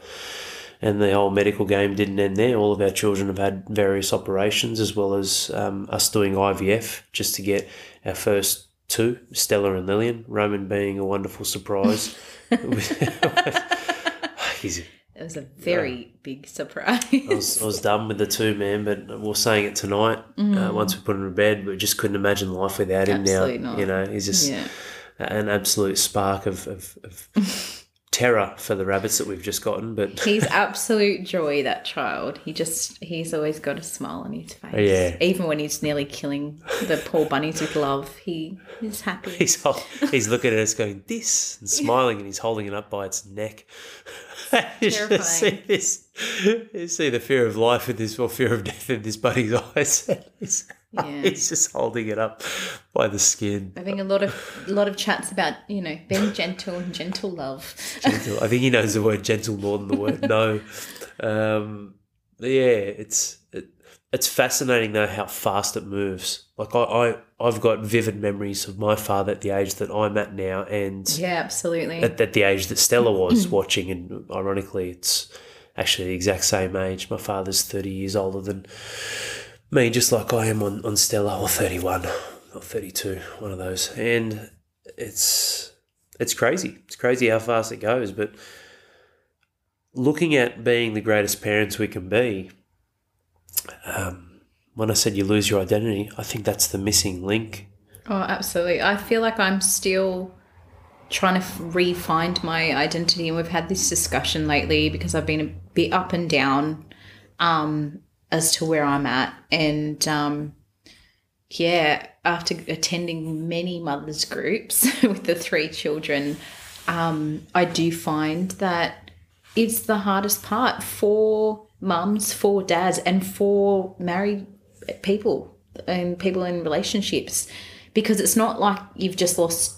Speaker 1: and the whole medical game didn't end there. All of our children have had various operations as well as um, us doing IVF just to get our first two, Stella and Lillian, Roman being a wonderful surprise.
Speaker 2: He's it was a very yeah. big surprise. I
Speaker 1: was, I was done with the two, man, but we are saying it tonight. Uh, mm. Uh, once we put him to bed, we just couldn't imagine life without him Absolutely now. Not. You know, he's just yeah. an absolute spark of, of, of terror for the rabbits that we've just gotten. But
Speaker 2: he's absolute joy. That child. He just he's always got a smile on his face. Yeah. Even when he's nearly killing the poor bunnies with love, he is happy.
Speaker 1: He's he's looking at us going this and smiling, and he's holding it up by its neck. you see this. You see the fear of life in this, or fear of death in this bunny's eyes. yeah. he's just holding it up by the skin.
Speaker 2: I think a lot of a lot of chats about you know being gentle and gentle love.
Speaker 1: Gentle. I think he knows the word gentle more than the word no. Um, yeah, it's it's fascinating though how fast it moves. Like I, I I've got vivid memories of my father at the age that I'm at now, and
Speaker 2: yeah, absolutely
Speaker 1: at, at the age that Stella was watching. And ironically, it's actually the exact same age. My father's thirty years older than me, just like I am on on Stella, or thirty one, or thirty two, one of those. And it's it's crazy. It's crazy how fast it goes. But looking at being the greatest parents we can be um, when I said you lose your identity, I think that's the missing link.
Speaker 2: Oh, absolutely. I feel like I'm still trying to re-find my identity, and we've had this discussion lately because I've been a bit up and down um, as to where I'm at, and um, yeah, after attending many mothers groups with the three children, um, I do find that it's the hardest part for mums, for dads, and for married people and people in relationships. Because it's not like you've just lost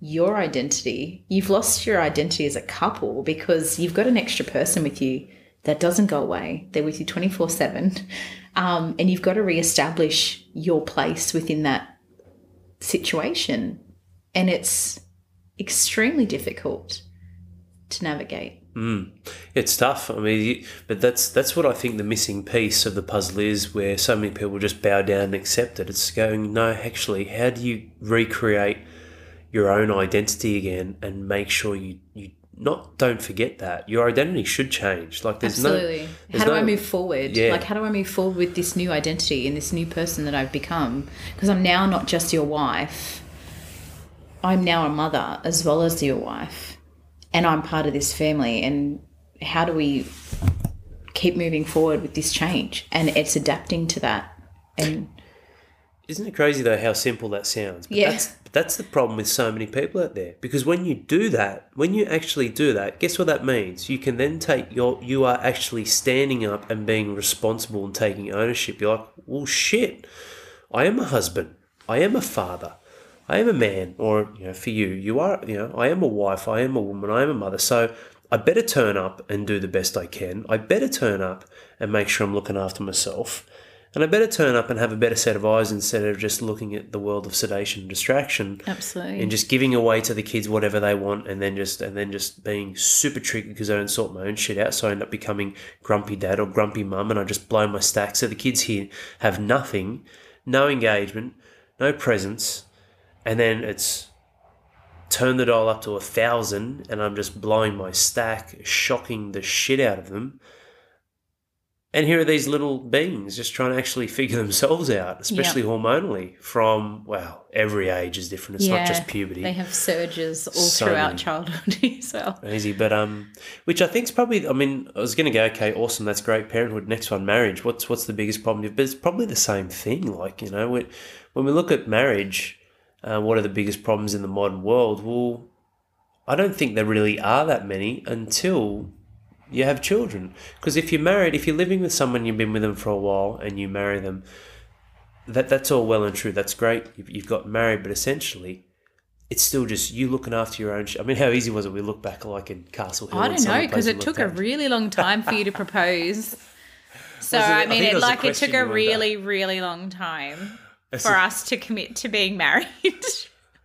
Speaker 2: your identity. You've lost your identity as a couple because you've got an extra person with you that doesn't go away. They're with you 24 um, 7. And you've got to reestablish your place within that situation. And it's extremely difficult to navigate.
Speaker 1: Mm. It's tough. I mean, but that's that's what I think the missing piece of the puzzle is, where so many people just bow down and accept it. It's going, no, actually, how do you recreate your own identity again and make sure you you not don't forget that your identity should change. Like there's
Speaker 2: Absolutely.
Speaker 1: no.
Speaker 2: how
Speaker 1: there's
Speaker 2: do I move forward?
Speaker 1: Yeah.
Speaker 2: Like, how do I move forward with this new identity and this new person that I've become? Because I'm now not just your wife, I'm now a mother as well as your wife, and I'm part of this family. And how do we keep moving forward with this change? And it's adapting to that. And
Speaker 1: Isn't it crazy though how simple that sounds? But
Speaker 2: Yeah.
Speaker 1: That's, that's the problem with so many people out there because when you do that, when you actually do that, guess what that means? You can then take your you are actually standing up and being responsible and taking ownership. You're like, well, shit, I am a husband, I am a father, I am a man, or you know, for you, you are, you know, I am a wife, I am a woman, I am a mother. So I better turn up and do the best I can. I better turn up and make sure I'm looking after myself. And I better turn up and have a better set of eyes instead of just looking at the world of sedation and distraction
Speaker 2: absolutely.
Speaker 1: and just giving away to the kids whatever they want and then just and then just being super tricky because I don't sort my own shit out. So I end up becoming grumpy dad or grumpy mum and I just blow my stack. So the kids here have nothing, no engagement, no presence, and then it's turn the dial up to a thousand and I'm just blowing my stack, shocking the shit out of them. And here are these little beings just trying to actually figure themselves out, especially hormonally, from, well, every age is different. It's not just puberty.
Speaker 2: They have surges all
Speaker 1: So
Speaker 2: throughout
Speaker 1: many.
Speaker 2: childhood as well.
Speaker 1: Easy, but um, which I think is probably. I mean, I was going to go, okay, awesome, that's great. Parenthood, next one, marriage. What's what's the biggest problem? But it's probably the same thing. Like you know, when when we look at marriage, uh, what are the biggest problems in the modern world? Well, I don't think there really are that many until you have children. Because if you're married, if you're living with someone, you've been with them for a while, and you marry them, that that's all well and true. That's great. You've, you've got married, but essentially. It's still just you looking after your own. Sh- I mean, how easy was it? We look back like in Castle Hill.
Speaker 2: I don't know because it took a really long time for you to propose. So
Speaker 1: it-
Speaker 2: I
Speaker 1: I
Speaker 2: mean,
Speaker 1: think it
Speaker 2: like it took a really, really long time for
Speaker 1: a-
Speaker 2: us to commit to being married.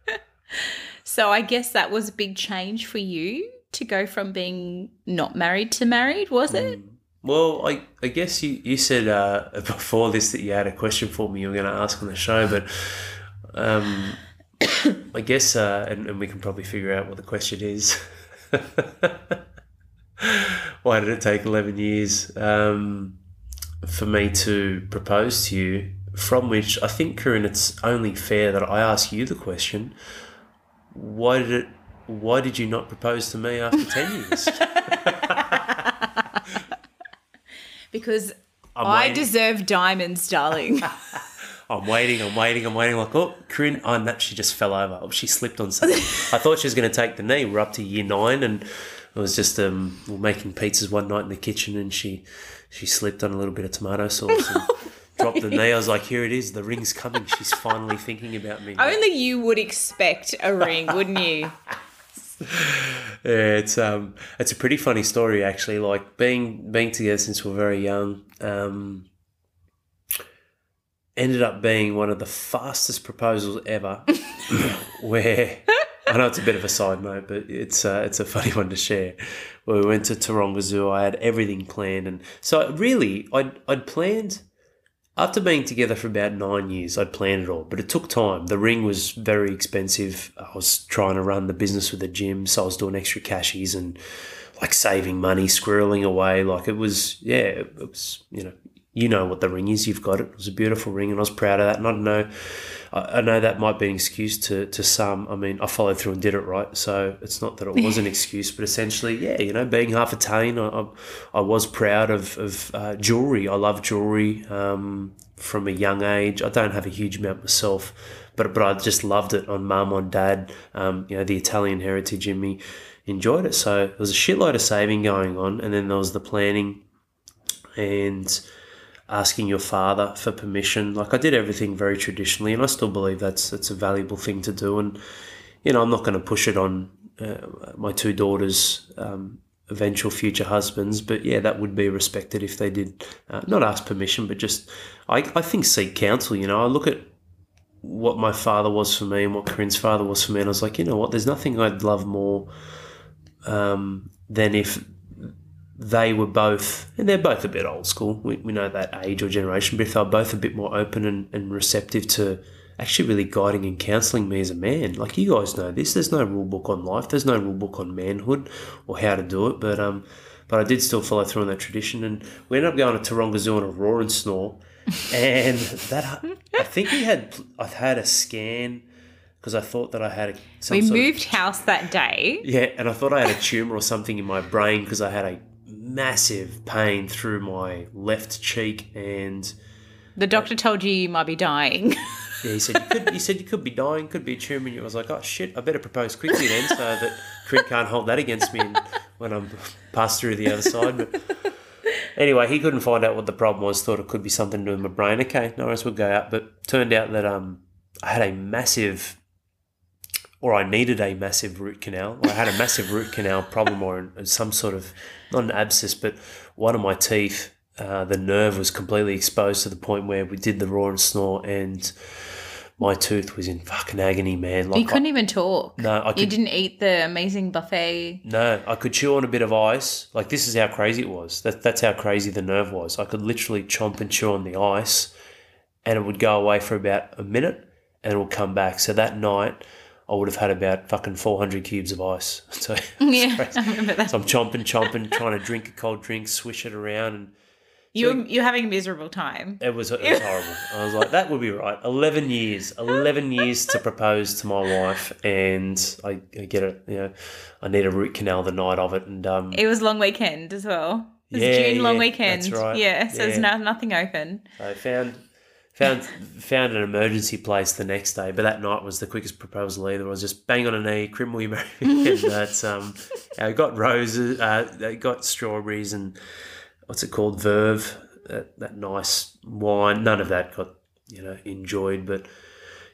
Speaker 2: so I guess that was a big change for you to go from being not married to married, was it?
Speaker 1: Well, I, I guess you, you said uh, before this that you had a question for me you were going to ask on the show, but um, I guess, uh, and, and we can probably figure out what the question is. Why did it take 11 years um, for me to propose to you? From which I think, Corinne, it's only fair that I ask you the question why did it? Why did you not propose to me after 10 years?
Speaker 2: Because
Speaker 1: I'm
Speaker 2: I
Speaker 1: waiting.
Speaker 2: deserve diamonds, darling.
Speaker 1: I'm waiting, I'm waiting, I'm waiting. Like, oh, Corinne, oh, no, she just fell over. Oh, she slipped on something. I thought she was going to take the knee. We're up to year nine, and it was just um, making pizzas one night in the kitchen, and she she slipped on a little bit of tomato sauce and dropped the knee. I was like, here it is. The ring's coming. She's finally thinking about me.
Speaker 2: Only you would expect a ring, wouldn't you?
Speaker 1: Yeah, it's um, it's a pretty funny story actually. Like being being together since we we're very young. Um, ended up being one of the fastest proposals ever. where I know it's a bit of a side note, but it's uh, it's a funny one to share. Where we went to Taronga Zoo, I had everything planned, and so really, I'd I'd planned. After being together for about nine years, I'd planned it all, but it took time. The ring was very expensive. I was trying to run the business with the gym, so I was doing extra cashies and like saving money, squirreling away. Like it was, yeah, it was, you know, you know what the ring is. You've got it. It was a beautiful ring, and I was proud of that. And I don't know, I, I know that might be an excuse to to some. I mean, I followed through and did it right, so it's not that it was an excuse, but essentially, yeah, you know, being half Italian, I, I, I was proud of of uh, jewelry. I love jewelry um, from a young age. I don't have a huge amount myself, but but I just loved it on mum, on dad. Um, you know, the Italian heritage in me enjoyed it. So there was a shitload of saving going on, and then there was the planning and asking your father for permission. Like I did everything very traditionally, and I still believe that's that's a valuable thing to do. And you know, I'm not going to push it on uh, my two daughters. Um, eventual future husbands but yeah that would be respected if they did uh, not ask permission but just I, I think seek counsel you know I look at what my father was for me and what Corinne's father was for me and I was like you know what there's nothing I'd love more um, than if they were both, and they're both a bit old school. We, we know that age or generation, but if they were both a bit more open and, and receptive to actually really guiding and counselling me as a man. Like you guys know this, there's no rule book on life, there's no rule book on manhood or how to do it, but um, but I did still follow through on that tradition, and we ended up going to Taronga Zoo on a roar and snore, and that I think we had I had a scan because I thought that I had a, some
Speaker 2: We
Speaker 1: sort of-
Speaker 2: moved house that day.
Speaker 1: yeah, and I thought I had a tumor or something in my brain because I had a massive pain through my left cheek, and
Speaker 2: The doctor told you you might be dying.
Speaker 1: yeah, he said you could. He said you could be dying, could be a tumor. And I was like, oh shit, I better propose quickly then, so that Crit can't hold that against me when I'm passed through the other side. But anyway, he couldn't find out what the problem was. Thought it could be something to do with my brain. Okay, no worries, we'll go out. But turned out that um, I had a massive or I needed a massive root canal. I had a massive root canal problem or some sort of, not an abscess, but one of my teeth, uh, the nerve was completely exposed to the point where we did the roar and snore and my tooth was in fucking agony, man. Like
Speaker 2: you couldn't even talk.
Speaker 1: No, I
Speaker 2: You
Speaker 1: could-
Speaker 2: didn't eat the amazing buffet.
Speaker 1: No, I could chew on a bit of ice. Like this is how crazy it was. That that's how crazy the nerve was. I could literally chomp and chew on the ice, and it would go away for about a minute, and it would come back. So that night, I would have had about fucking four hundred cubes of ice. So,
Speaker 2: Yeah, I remember that.
Speaker 1: so I'm chomping, chomping, trying to drink a cold drink, swish it around, and
Speaker 2: You you're having a miserable time.
Speaker 1: it was it was horrible. I was like, that would be right. Eleven years, eleven years to propose to my wife, and I, I get it. You know, I need a root canal the night of it, and um,
Speaker 2: It was long weekend as well. It was
Speaker 1: Yeah,
Speaker 2: June long
Speaker 1: yeah,
Speaker 2: weekend.
Speaker 1: that's right.
Speaker 2: Yeah, so there's no, nothing open.
Speaker 1: I found found found an emergency place the next day, but that night was the quickest proposal either. I was just bang on a knee, Crim, will you marry me? and that's um, I got roses, uh, got strawberries and what's it called, verve, that, that nice wine. None of that got you know enjoyed, but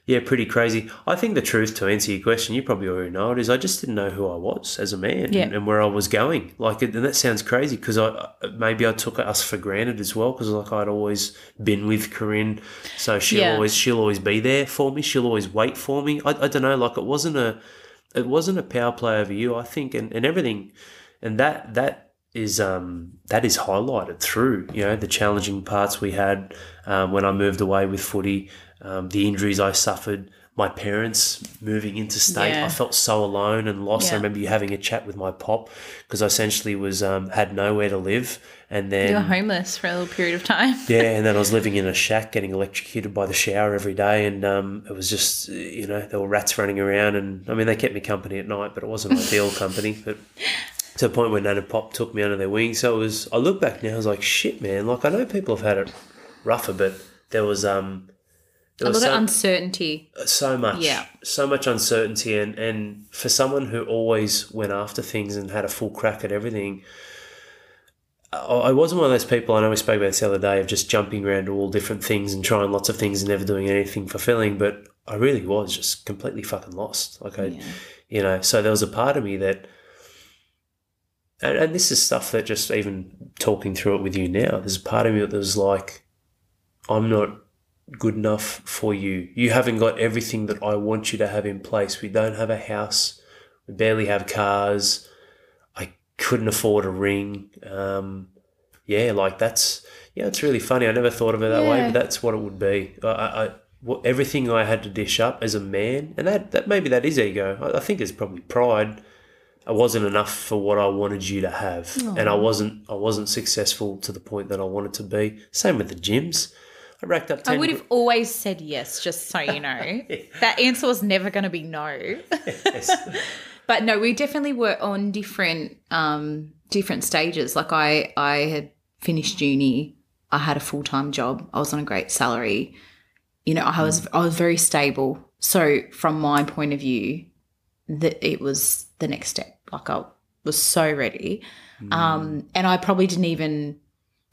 Speaker 1: yeah, pretty crazy. I think the truth to answer your question, you probably already know it, is I just didn't know who I was as a man
Speaker 2: Yeah.
Speaker 1: and, and where I was going. Like, and that sounds crazy because I maybe I took us for granted as well because like I'd always been with Corinne, so she'll
Speaker 2: Yeah.
Speaker 1: always she'll always be there for me. She'll always wait for me. I, I don't know, like it wasn't a it wasn't a power play over you. I think and, and everything, and that that is um that is highlighted through you know the challenging parts we had um, when I moved away with footy, um, the injuries I suffered, my parents moving interstate.
Speaker 2: Yeah.
Speaker 1: I felt so alone and lost. I remember you having a chat with my pop because I essentially was um, had nowhere to live, and then
Speaker 2: You were homeless for a little period of time.
Speaker 1: yeah, and then I was living in a shack, getting electrocuted by the shower every day, and um, it was just you know there were rats running around, and I mean they kept me company at night, but it wasn't ideal company. But to the point where Nana Pop took me under their wing, so it was. I look back now, I was like, shit, man. Like I know people have had it rougher, but there was um there
Speaker 2: A lot of uncertainty.
Speaker 1: Uh, so much,
Speaker 2: Yeah.
Speaker 1: so much uncertainty, and and for someone who always went after things and had a full crack at everything. I I wasn't one of those people. I know we spoke about this the other day of just jumping around to all different things and trying lots of things and never doing anything fulfilling. But I really was just completely fucking lost. Like I,
Speaker 2: Yeah.
Speaker 1: you know. So there was a part of me that, and, and this is stuff that just even talking through it with you now. There's a part of me that was like, I'm not good enough for you. You haven't got everything that I want you to have in place. We don't have a house. We barely have cars. I couldn't afford a ring. Um, yeah, like that's yeah, it's really funny. I never thought of it that way, but that's what it would be. I, I, what, everything I had to dish up as a man, and that, that maybe that is ego. I, I think it's probably pride. I wasn't enough for what I wanted you to have, and I wasn't. I wasn't successful to the point that I wanted to be. Same with the gyms. I racked up. 10
Speaker 2: I would have always said yes, just so you know. That answer was never going to be no.
Speaker 1: Yes.
Speaker 2: But no, we definitely were on different um different stages. Like I I had finished uni, I had a full-time job. I was on a great salary. You know, I was I was very stable. So from my point of view, that it was the next step. Like I was so ready. Um and I probably didn't even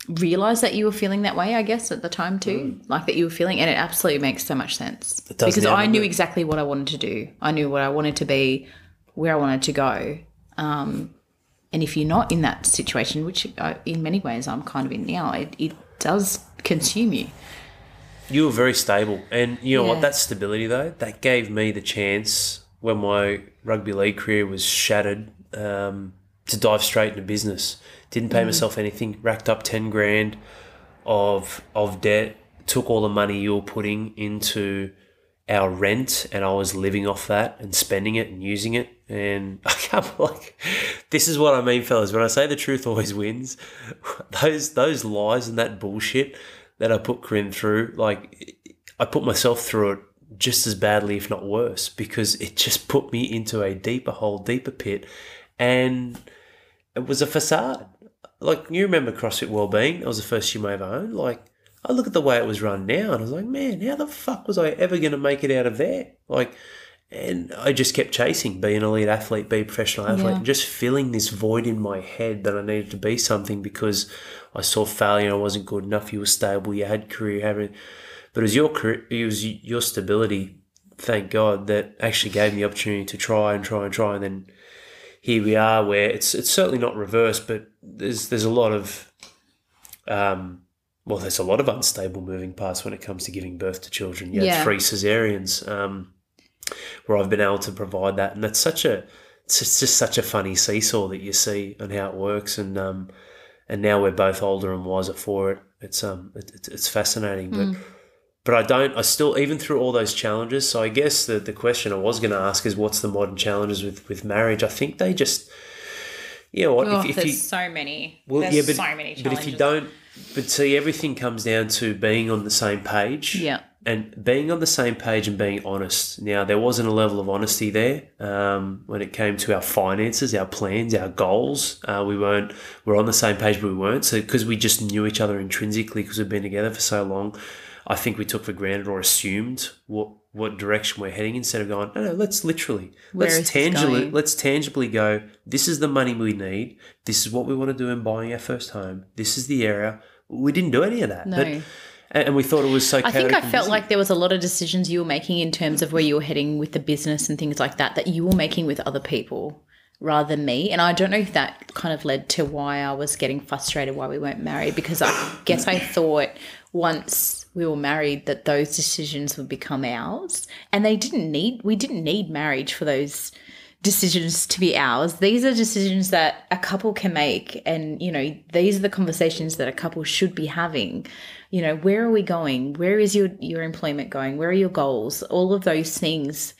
Speaker 2: realize that you were feeling that way, I guess, at the time too. Like that you were feeling and it absolutely makes so much sense.
Speaker 1: It does
Speaker 2: Because I knew exactly what I wanted to do. I knew what I wanted to be, where I wanted to go. Um, and if you're not in that situation, which uh, in many ways I'm kind of in now, it, it does consume you.
Speaker 1: You were very stable, and you know
Speaker 2: Yeah.
Speaker 1: what? That stability though, that gave me the chance when my rugby league career was shattered um, to dive straight into business. Didn't pay mm. myself anything. Racked up ten grand of of debt. Took all the money you were putting into our rent and I was living off that and spending it and using it. And I can't like this is what I mean, fellas. When I say the truth always wins, those those lies and that bullshit that I put Corinne through, like I put myself through it just as badly, if not worse, because it just put me into a deeper hole, deeper pit, and it was a facade. Like you remember CrossFit Wellbeing? That was the first gym I ever owned. Like I look at the way it was run now, and I was like, man, how the fuck was I ever going to make it out of there? Like, and I just kept chasing, be an elite athlete, be a professional athlete,
Speaker 2: Yeah.
Speaker 1: just filling this void in my head that I needed to be something because I saw failure, I wasn't good enough. You were stable, you had career, you had, but it was your career, it was your stability. Thank God that actually gave me the opportunity to try and try and try, and then here we are, where it's it's certainly not reversed, but there's there's a lot of um, well, there's a lot of unstable moving parts when it comes to giving birth to children. Had
Speaker 2: Yeah.
Speaker 1: three cesareans, um, where I've been able to provide that, and that's such a it's just, such a funny seesaw that you see and how it works, and um, and now we're both older and wiser for it. It's um, it, it's it's fascinating, but. But I don't. I still, even through all those challenges. So I guess the, the question I was going to ask is, what's the modern challenges with, with marriage? I think they just, you know what?
Speaker 2: Oh,
Speaker 1: if, if
Speaker 2: there's
Speaker 1: you,
Speaker 2: so many.
Speaker 1: well,
Speaker 2: there's
Speaker 1: yeah, but,
Speaker 2: so many
Speaker 1: but if you don't, but see, everything comes down to being on the same page.
Speaker 2: Yeah.
Speaker 1: And being on the same page and being honest. Now, there wasn't a level of honesty there um, when it came to our finances, our plans, our goals. Uh, we weren't, we're on the same page, but we weren't. So, because we just knew each other intrinsically because we've been together for so long, I think we took for granted or assumed what, what direction we're heading instead of going, no, no, let's literally,
Speaker 2: Where
Speaker 1: let's tangibly, let's tangibly go, this is the money we need. This is what we want to do in buying our first home. This is the area. We didn't do any of that.
Speaker 2: No.
Speaker 1: But- and we thought it was so
Speaker 2: I think I felt
Speaker 1: busy.
Speaker 2: like there was a lot of decisions you were making in terms of where you were heading with the business and things like that that you were making with other people rather than me. And I don't know if that kind of led to why I was getting frustrated why we weren't married because I guess I thought once we were married that those decisions would become ours and they didn't need we didn't need marriage for those decisions to be ours. These are decisions that a couple can make. And, you know, these are the conversations that a couple should be having. You know, where are we going? Where is your, your employment going? Where are your goals? All of those things,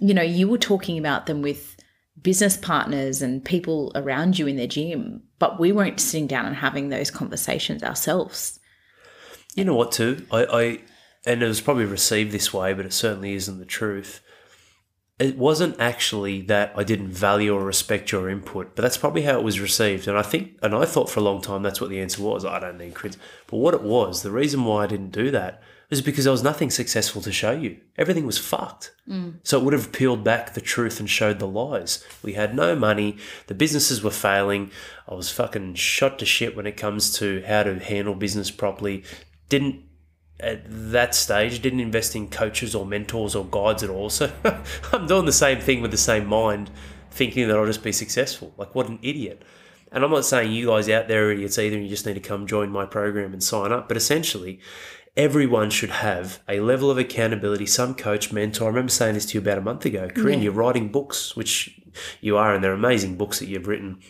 Speaker 2: you know, you were talking about them with business partners and people around you in their gym, but we weren't sitting down and having those conversations ourselves.
Speaker 1: You know what, too? I, I and it was probably received this way, but it certainly isn't the truth. It wasn't actually that I didn't value or respect your input, but that's probably how it was received. And I think, and I thought for a long time that's what the answer was. I don't need critics. But what it was, the reason why I didn't do that was because there was nothing successful to show you. Everything was fucked. Mm. So it would have peeled back the truth and showed the lies. We had no money. The businesses were failing. I was fucking shot to shit when it comes to how to handle business properly. Didn't at that stage didn't invest in coaches or mentors or guides at all. So I'm doing the same thing with the same mind, thinking that I'll just be successful. Like what an idiot. And I'm not saying you guys out there are idiots either, and you just need to come join my program and sign up. But essentially, everyone should have a level of accountability, some coach, mentor. I remember saying this to you about a month ago. Corinne, you're writing books, which you are, and they're amazing books that you've written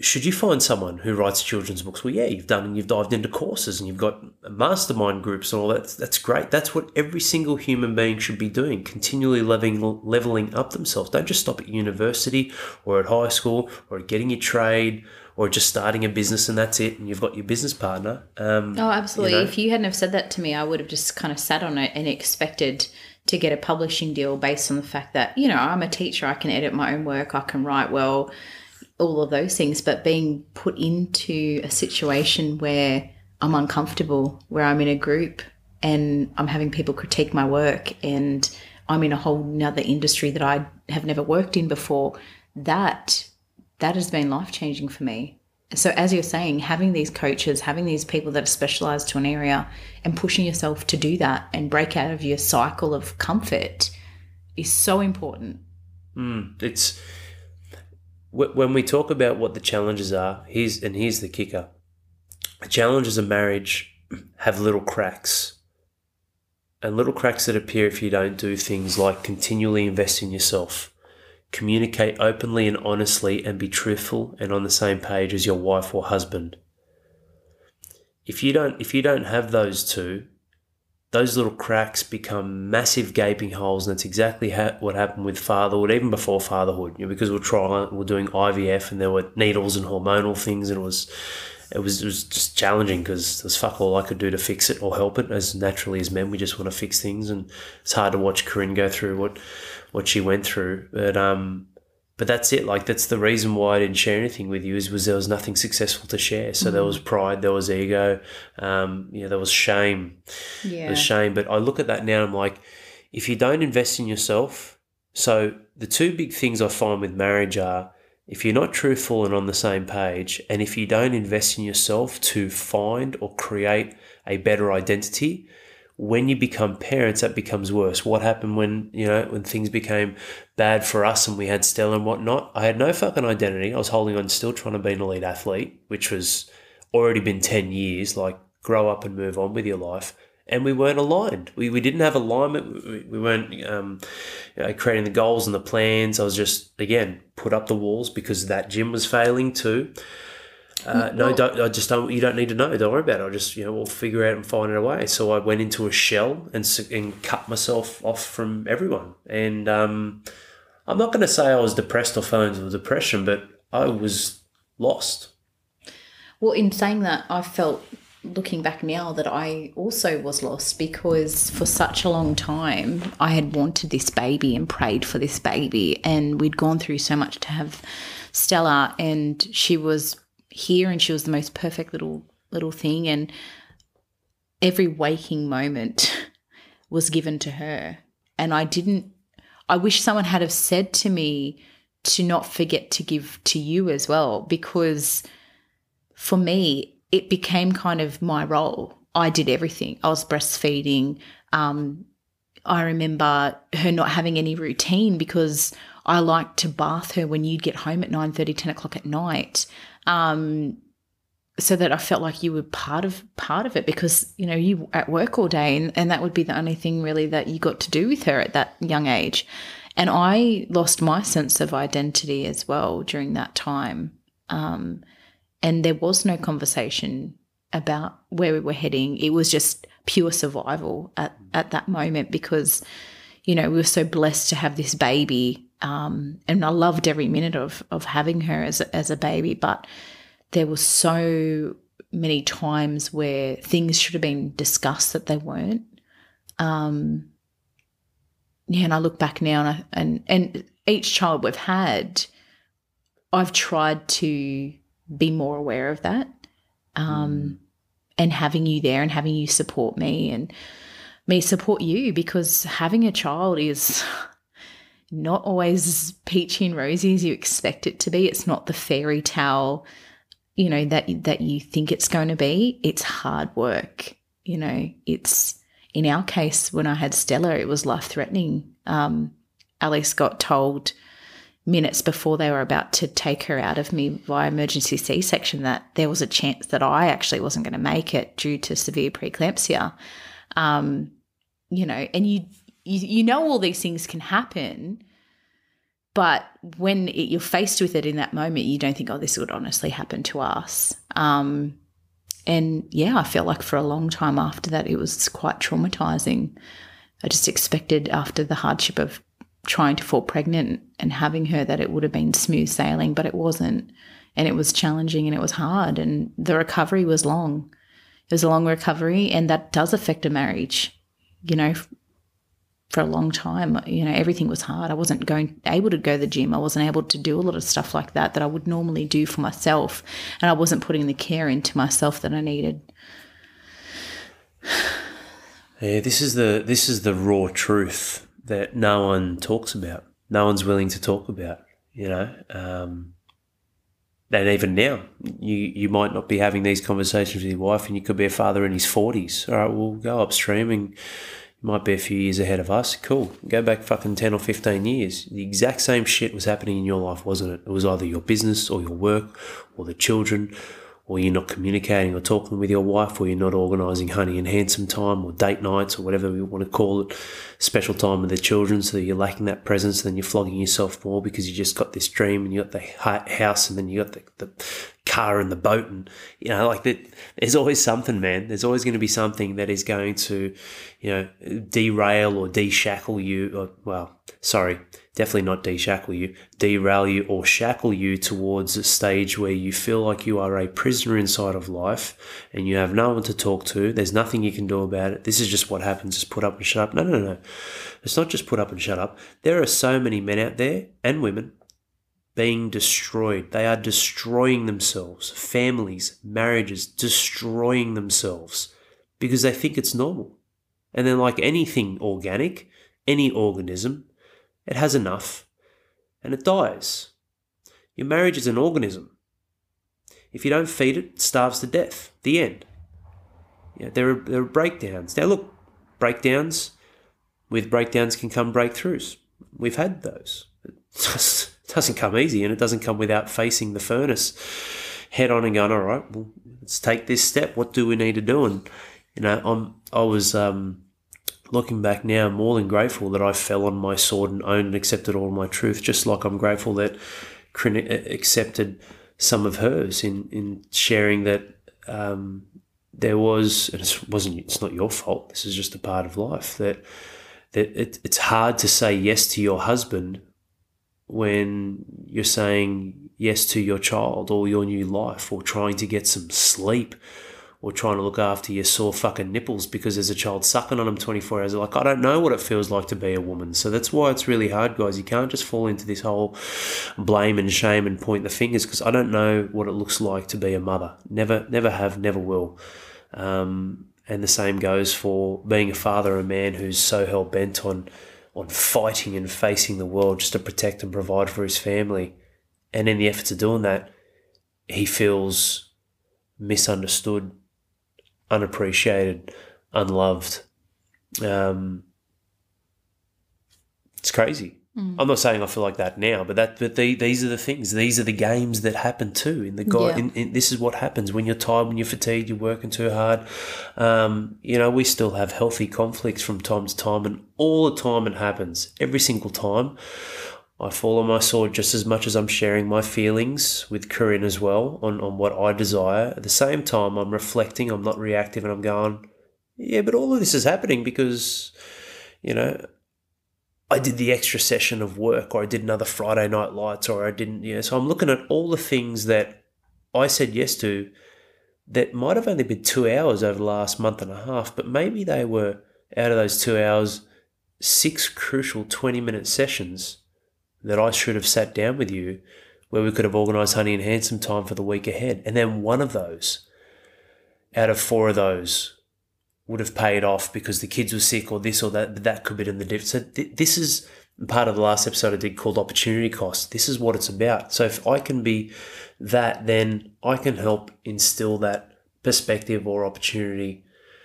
Speaker 1: should you find someone who writes children's books? Well, yeah, you've done and you've dived into courses and you've got mastermind groups and all that. That's great. That's what every single human being should be doing, continually leveling, leveling up themselves. Don't just stop at university or at high school or getting your trade or just starting a business and that's it and you've got your business partner. Um,
Speaker 2: Oh, absolutely.
Speaker 1: know?
Speaker 2: If you hadn't have said that to me, I would have just kind of sat on it and expected to get a publishing deal based on the fact that, you know, I'm a teacher, I can edit my own work, I can write well, all of those things. But being put into a situation where I'm uncomfortable, where I'm in a group and I'm having people critique my work and I'm in a whole nother industry that I have never worked in before, that that has been life changing for me. So, as you're saying, having these coaches, having these people that are specialized to an area and pushing yourself to do that and break out of your cycle of comfort is so important.
Speaker 1: Hmm, it's wh- when we talk about what the challenges are here's and here's the kicker. The challenges of marriage have little cracks. And little cracks that appear if you don't do things like continually invest in yourself. Communicate openly and honestly and be truthful and on the same page as your wife or husband. If you don't if you don't have those two those little cracks become massive gaping holes, and that's exactly ha- what happened with fatherhood, even before fatherhood. You know, because we're trying, we're doing IVF, and there were needles and hormonal things, and it was, it was, it was just challenging because there's fuck all I could do to fix it or help it. As naturally as men, we just want to fix things, and it's hard to watch Corinne go through what, what she went through. But um, but that's it. Like that's the reason why I didn't share anything with you is was there was nothing successful to share. So mm. there was pride, there was ego, um, you know, there was shame. Yeah. There was shame. But I look at that now. I'm like, if you don't invest in yourself, so the two big things I find with marriage are if you're not truthful and on the same page, and if you don't invest in yourself to find or create a better identity, when you become parents, that becomes worse. What happened when, you know, when things became bad for us and we had Stella and whatnot? I had no fucking identity. I was holding on, still trying to be an elite athlete, which was already been 10 years, like grow up and move on with your life. And we weren't aligned. We, we didn't have alignment. We, we weren't um, you know, creating the goals and the plans. I was just, again, put up the walls because that gym was failing too. Uh, no, don't, I just don't. You don't need to know. Don't worry about it. I just, you know, we'll figure out and find a way. So I went into a shell and and cut myself off from everyone. And um, I'm not going to say I was depressed or fell into depression, but I was lost.
Speaker 2: Well, in saying that, I felt looking back now that I also was lost because for such a long time I had wanted this baby and prayed for this baby, and we'd gone through so much to have Stella, and she was here and she was the most perfect little little thing. And every waking moment was given to her. And I didn't I wish someone had have said to me to not forget to give to you as well because for me it became kind of my role. I did everything. I was breastfeeding. Um, I remember her not having any routine because I liked to bath her when you'd get home at 9 30, 10 o'clock at night um, so that I felt like you were part of part of it because you know you at work all day and, and that would be the only thing really that you got to do with her at that young age. And I lost my sense of identity as well during that time. Um, and there was no conversation about where we were heading. It was just pure survival at, at that moment because, you know, we were so blessed to have this baby um, and I loved every minute of of having her as a, as a baby. But there were so many times where things should have been discussed that they weren't. Um, yeah, and I look back now, and I, and and each child we've had, I've tried to be more aware of that, um, mm. and having you there and having you support me and me support you because having a child is not always as peachy and rosy as you expect it to be. It's not the fairy tale, you know, that that you think it's going to be. It's hard work. You know, it's in our case when I had Stella, it was life threatening. Um, Alice got told minutes before they were about to take her out of me via emergency C section that there was a chance that I actually wasn't going to make it due to severe preeclampsia. Um, you know, and you you, you know all these things can happen but when it, you're faced with it in that moment you don't think oh this would honestly happen to us. Um, and yeah i felt like for a long time after that it was quite traumatizing. I just expected after the hardship of trying to fall pregnant and having her that it would have been smooth sailing but it wasn't. And it was challenging and it was hard and the recovery was long. It was a long recovery and that does affect a marriage you know for a long time. You know, everything was hard. I wasn't going able to go to the gym. I wasn't able to do a lot of stuff like that that I would normally do for myself, and I wasn't putting the care into myself that I needed.
Speaker 1: Yeah, this is the this is the raw truth that no one talks about. No one's willing to talk about. You know, um, and even now, you you might not be having these conversations with your wife, and you could be a father in his forties. All right, we'll go upstream and might be a few years ahead of us. Cool. Go back fucking 10 or 15 years. The exact same shit was happening in your life, wasn't it? It was either your business or your work or the children or you're not communicating or talking with your wife or you're not organising honey and handsome time or date nights or whatever we want to call it, special time with the children so you're lacking that presence and then you're flogging yourself more because you just got this dream and you got the house and then you got the, the car and the boat and you know like there's always something man. There's always going to be something that is going to you know derail or deshackle you or well sorry definitely not deshackle you derail you or shackle you towards a stage where you feel like you are a prisoner inside of life and you have no one to talk to there's nothing you can do about it this is just what happens just put up and shut up no no no it's not just put up and shut up there are so many men out there and women being destroyed. They are destroying themselves, families, marriages, destroying themselves because they think it's normal. And then, like anything organic, any organism, it has enough and it dies. Your marriage is an organism. If you don't feed it, it starves to death. The end. Yeah, there, are, there are breakdowns. Now, look, breakdowns, with breakdowns can come breakthroughs. We've had those. It just doesn't come easy and it doesn't come without facing the furnace head on and going, all right, well, let's take this step. What do we need to do? And, you know, I'm, I was, um, looking back now, more than grateful that I fell on my sword and owned and accepted all my truth, just like I'm grateful that Corinne accepted some of hers in, in sharing that, um, there was, and it wasn't, it's not your fault. This is just a part of life that, that it, it's hard to say yes to your husband when you're saying yes to your child or your new life or trying to get some sleep or trying to look after your sore fucking nipples because there's a child sucking on them 24 hours. Like, I don't know what it feels like to be a woman. So that's why it's really hard, guys. You can't just fall into this whole blame and shame and point the fingers because I don't know what it looks like to be a mother. Never, never have, never will. Um, and the same goes for being a father, a man who's so hell bent on on fighting and facing the world just to protect and provide for his family. And in the efforts of doing that, he feels misunderstood, unappreciated, unloved. Um, it's crazy. Mm. I'm not saying I feel like that now, but that but the, these are the things. These are the games that happen too. In the God, yeah. this is what happens when you're tired, when you're fatigued, you're working too hard. Um, you know, we still have healthy conflicts from time to time, and all the time it happens. Every single time, I fall on my sword just as much as I'm sharing my feelings with Corinne as well on on what I desire. At the same time, I'm reflecting. I'm not reactive, and I'm going, yeah, but all of this is happening because, you know I did the extra session of work, or I did another Friday night lights, or I didn't, you know. So I'm looking at all the things that I said yes to that might have only been two hours over the last month and a half, but maybe they were out of those two hours, six crucial 20 minute sessions that I should have sat down with you where we could have organised Honey and Handsome time for the week ahead. And then one of those, out of four of those, would have paid off because the kids were sick or this or that, that could be in the difference. So th- this is part of the last episode I did called opportunity cost. This is what it's about. So if I can be that, then I can help instill that perspective or opportunity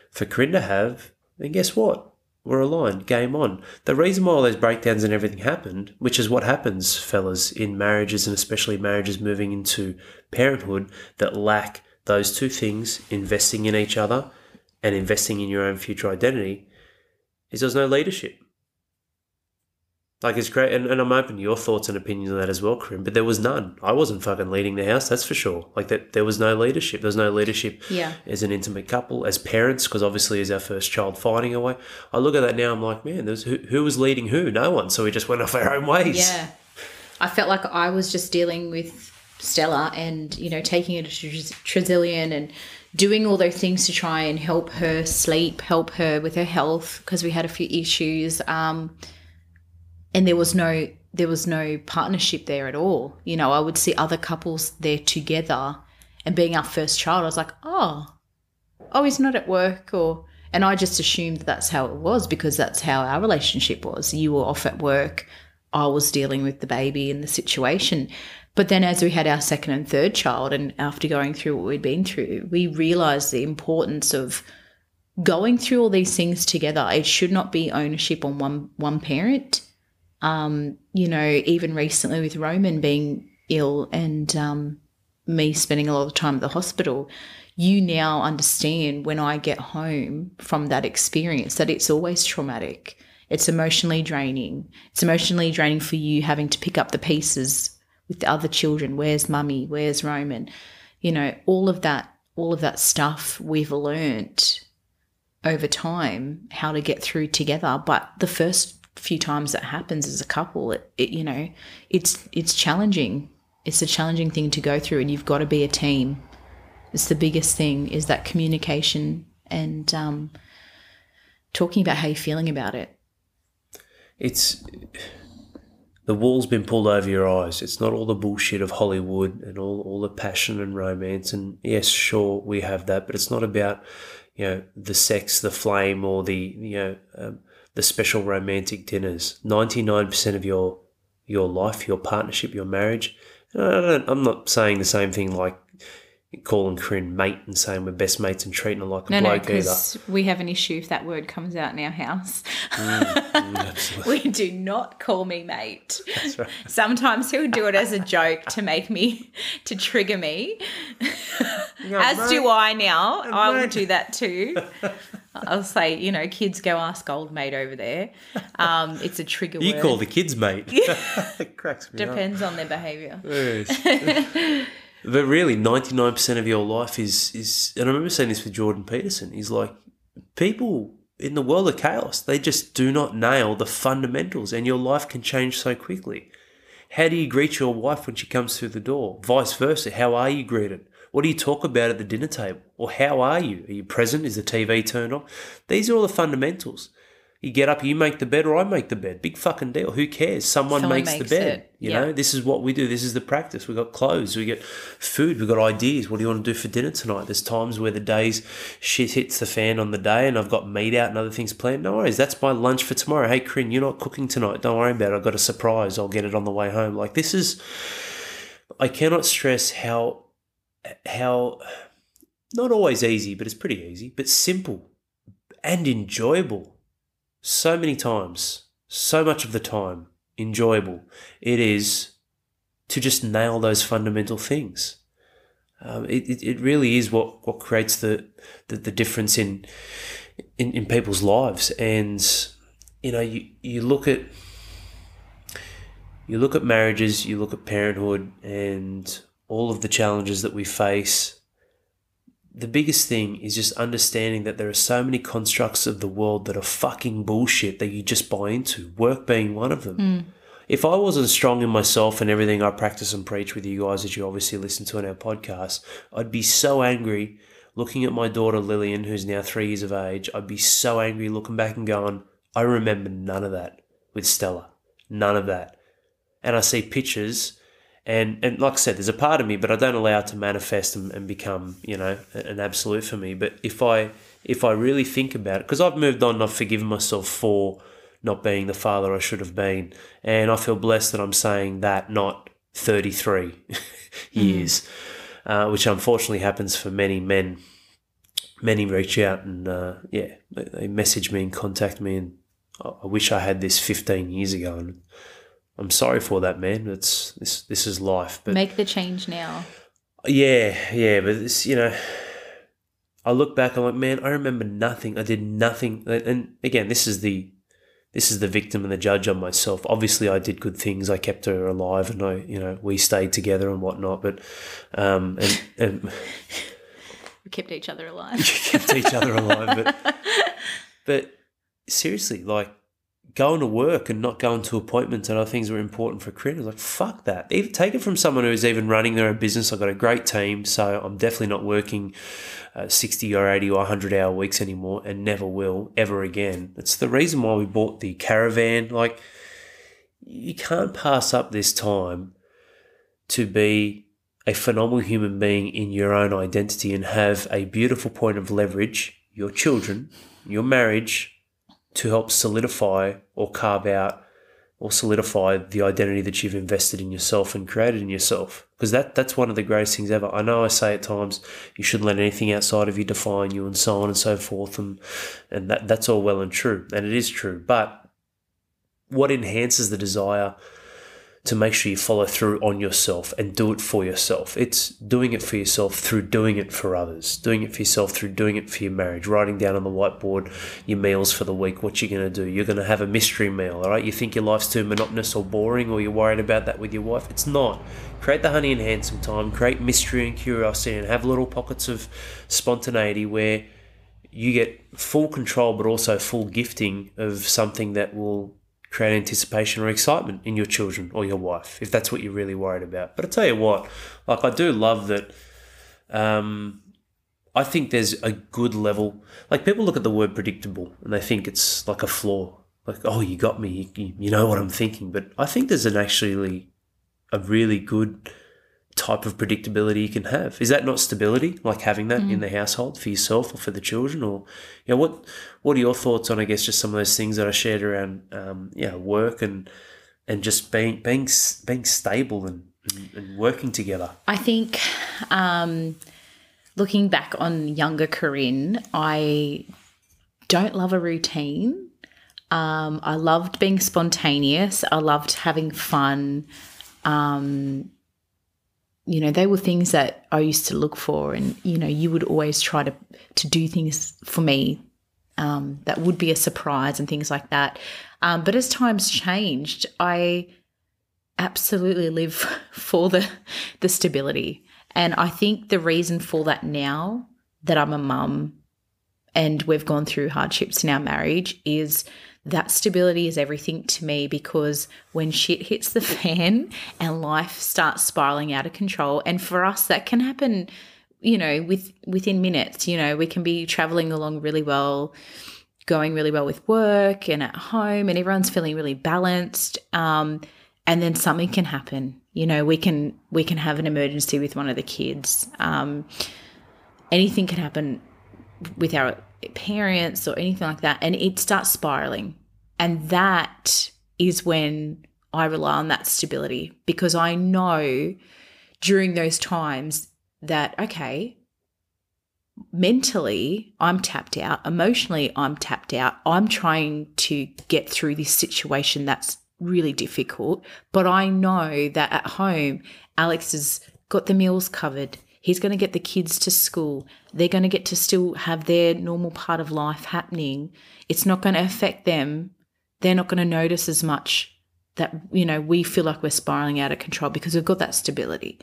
Speaker 1: for Corinne to have. Then guess what? We're aligned. Game on. The reason why all those breakdowns and everything happened, which is what happens, fellas, in marriages and especially marriages moving into parenthood that lack those two things, investing in each other and investing in your own future identity is there's no leadership. Like it's great, and, and I'm open to your thoughts and opinions on that as well, Corinne. But there was none. I wasn't fucking leading the house, that's for sure. Like that, there was no leadership. There was no leadership
Speaker 2: yeah.
Speaker 1: as an intimate couple, as parents, because obviously as our first child finding a way. I look at that now, I'm like, man, there's who, who was leading who? No one. So we just went off our own ways.
Speaker 2: Yeah, I felt like I was just dealing with Stella and you know taking it to Tresillian and doing all those things to try and help her sleep, help her with her health because we had a few issues. Um, and there was no there was no partnership there at all. You know, I would see other couples there together, and being our first child, I was like, oh, oh, he's not at work, or and I just assumed that that's how it was because that's how our relationship was. You were off at work, I was dealing with the baby and the situation. But then, as we had our second and third child, and after going through what we'd been through, we realized the importance of going through all these things together. It should not be ownership on one one parent. Um, you know, even recently with Roman being ill and um, me spending a lot of time at the hospital, you now understand when I get home from that experience that it's always traumatic. It's emotionally draining. It's emotionally draining for you having to pick up the pieces with the other children. Where's mummy? Where's Roman? you know, all of that, all of that stuff we've learnt over time how to get through together. But the first few times that happens as a couple, it, it you know, it's it's challenging. It's a challenging thing to go through, and you've got to be a team. It's the biggest thing is that communication and um, talking about how you're feeling about it.
Speaker 1: It's the wall's been pulled over your eyes. It's not all the bullshit of Hollywood and all, all the passion and romance. And yes, sure, we have that, but it's not about, you know, the sex, the flame, or the, you know, um, the special romantic dinners. 99% of your your life, your partnership, your marriage. I'm not saying the same thing like calling Corinne mate and saying we're best mates and treating her like a
Speaker 2: No, no,
Speaker 1: bloke either.
Speaker 2: because we have an issue if that word comes out in our house.
Speaker 1: Mm,
Speaker 2: we do not call me mate.
Speaker 1: That's right.
Speaker 2: Sometimes he'll do it as a joke to make me, to trigger me. as do I now. I will
Speaker 1: mate.
Speaker 2: do that too. I'll say, you know, kids go ask old mate over there. Um, it's a trigger
Speaker 1: You
Speaker 2: word.
Speaker 1: call the kids mate. it cracks me up.
Speaker 2: Depends on their behaviour.
Speaker 1: But really, ninety nine percent of your life is is, and I remember saying this with Jordan Peterson. He's like, people in the world of chaos, they just do not nail the fundamentals, and your life can change so quickly. How do you greet your wife when she comes through the door? Vice versa, how are you greeted? What do you talk about at the dinner table? Or how are you? Are you present? Is the TV turned on? These are all the fundamentals. You get up, you make the bed, or I make the bed. Big fucking deal. Who cares? Someone,
Speaker 2: Someone
Speaker 1: makes,
Speaker 2: makes
Speaker 1: the bed.
Speaker 2: it.
Speaker 1: You
Speaker 2: Yeah.
Speaker 1: know, this is what we do. This is the practice. We got clothes, we get food, we got ideas. What do you want to do for dinner tonight? There's times where the days shit hits the fan on the day, and I've got meat out and other things planned. No worries, that's my lunch for tomorrow. Hey, Corinne, you're not cooking tonight. Don't worry about it. I've got a surprise. I'll get it on the way home. Like this is, I cannot stress how, how, not always easy, but it's pretty easy, but simple and enjoyable so many times, so much of the time, enjoyable it is to just nail those fundamental things. Um, it, it, really is what, what creates the, the, the difference in, in in people's lives. And you know, you, you look at you look at marriages, you look at parenthood, and all of the challenges that we face the biggest thing is just understanding that there are so many constructs of the world that are fucking bullshit that you just buy into, work being one of them. Hmm. If I wasn't strong in myself and everything I practice and preach with you guys that you obviously listen to in our podcast, I'd be so angry looking at my daughter Lillian, who's now three years of age. I'd be so angry looking back and going, I remember none of that with Stella. None of that. And I see pictures and and like I said, there's a part of me, but I don't allow it to manifest and, and become, you know, an absolute for me. But if I if I really think about it, because I've moved on, and I've forgiven myself for not being the father I should have been, and I feel blessed that I'm saying that, not 33 years, uh, which unfortunately happens for many men. Many reach out and uh, yeah, they, message me and contact me, and I, I wish I had this 15 years ago. And I'm sorry for that, man. It's this this is life, but
Speaker 2: Make the change now.
Speaker 1: yeah, yeah, but it's you know, I look back. I'm like, man, I remember nothing. I did nothing. And- And again, this is the this is the victim and the judge on myself. Obviously, I did good things. I kept her alive, and I, you know, we stayed together and whatnot. But um, and and
Speaker 2: We kept each other alive.
Speaker 1: kept each other alive. But but seriously, like going to work and not going to appointments and other things were important for was like, fuck that. Even take it from someone who's even running their own business. I've got a great team, so I'm definitely not working uh, 60 or 80 or 100 hour weeks anymore and never will ever again. It's the reason why we bought the caravan. Like, you can't pass up this time to be a phenomenal human being in your own identity and have a beautiful point of leverage, your children, your marriage, to help solidify or carve out or solidify the identity that you've invested in yourself and created in yourself. Because that that's one of the greatest things ever. I know I say at times you shouldn't let anything outside of you define you and so on and so forth and and that that's all well and true. And it is true. But what enhances the desire to make sure you follow through on yourself and do it for yourself. It's doing it for yourself through doing it for others, doing it for yourself through doing it for your marriage, writing down on the whiteboard your meals for the week, what you're going to do. You're going to have a mystery meal, all right? You think your life's too monotonous or boring or you're worried about that with your wife. It's not. Create the honey and handsome time, create mystery and curiosity, and have little pockets of spontaneity where you get full control but also full gifting of something that will create anticipation or excitement in your children or your wife if that's what you're really worried about. But I tell you what, like I do love that. Um, I think there's a good level. Like people look at the word predictable and they think it's like a flaw. Like, oh, you got me. You, you know what I'm thinking. But I think there's an actually a really good type of predictability you can have. Is that not stability, like having that mm. in the household for yourself or for the children? Or, you know, what what are your thoughts on, I guess, just some of those things that I shared around, um, yeah, work and and just being being being stable and, and, and working together?
Speaker 2: I think, um, looking back on younger Corinne, I don't love a routine. Um, I loved being spontaneous. I loved having fun. Um, you know they were things that i used to look for and you know you would always try to to do things for me um, that would be a surprise and things like that. Um, but as times changed i absolutely live for the the stability. And i think the reason for that now that i'm a mum and we've gone through hardships in our marriage is that stability is everything to me because when shit hits the fan and life starts spiraling out of control and for us that can happen you know with within minutes you know we can be traveling along really well going really well with work and at home and everyone's feeling really balanced um, and then something can happen. You know we can we can have an emergency with one of the kids. Um, anything can happen with our parents or anything like that and it starts spiraling. And that is when i rely on that stability because i know during those times that okay mentally i'm tapped out. Emotionally i'm tapped out. I'm trying to get through this situation that's really difficult. But i know that at home alex has got the meals covered He's going to get the kids to school. They're going to get to still have their normal part of life happening. It's not going to affect them. They're not going to notice as much that, you know, we feel like we're spiraling out of control because we've got that stability.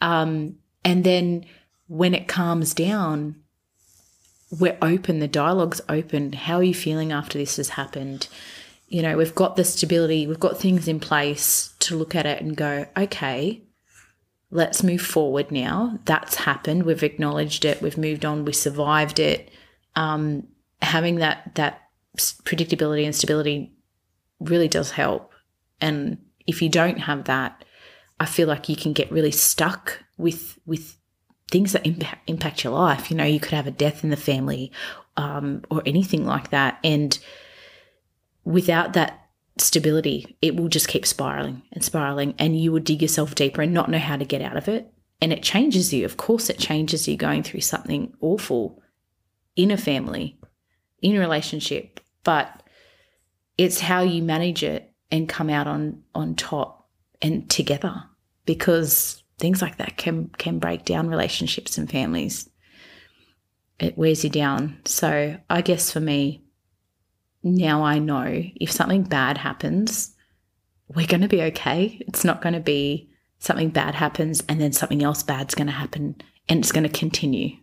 Speaker 2: Um, and then when it calms down, we're open, the dialogue's open. How are you feeling after this has happened? You know, we've got the stability, we've got things in place to look at it and go, okay, let's move forward now. That's happened. We've acknowledged it. We've moved on. We survived it. Um, having that that predictability and stability really does help. And if you don't have that, I feel like you can get really stuck with with things that impact impact your life. You know, you could have a death in the family um, or anything like that, and without that stability, it will just keep spiraling and spiraling, and you will dig yourself deeper and not know how to get out of it. And it changes you. Of course, it changes you going through something awful in a family, in a relationship, but it's how you manage it and come out on on top and together because things like that can can break down relationships and families it wears you down so i guess for me now I know if something bad happens, we're going to be okay. It's not going to be something bad happens and then something else bad's going to happen and it's going to continue.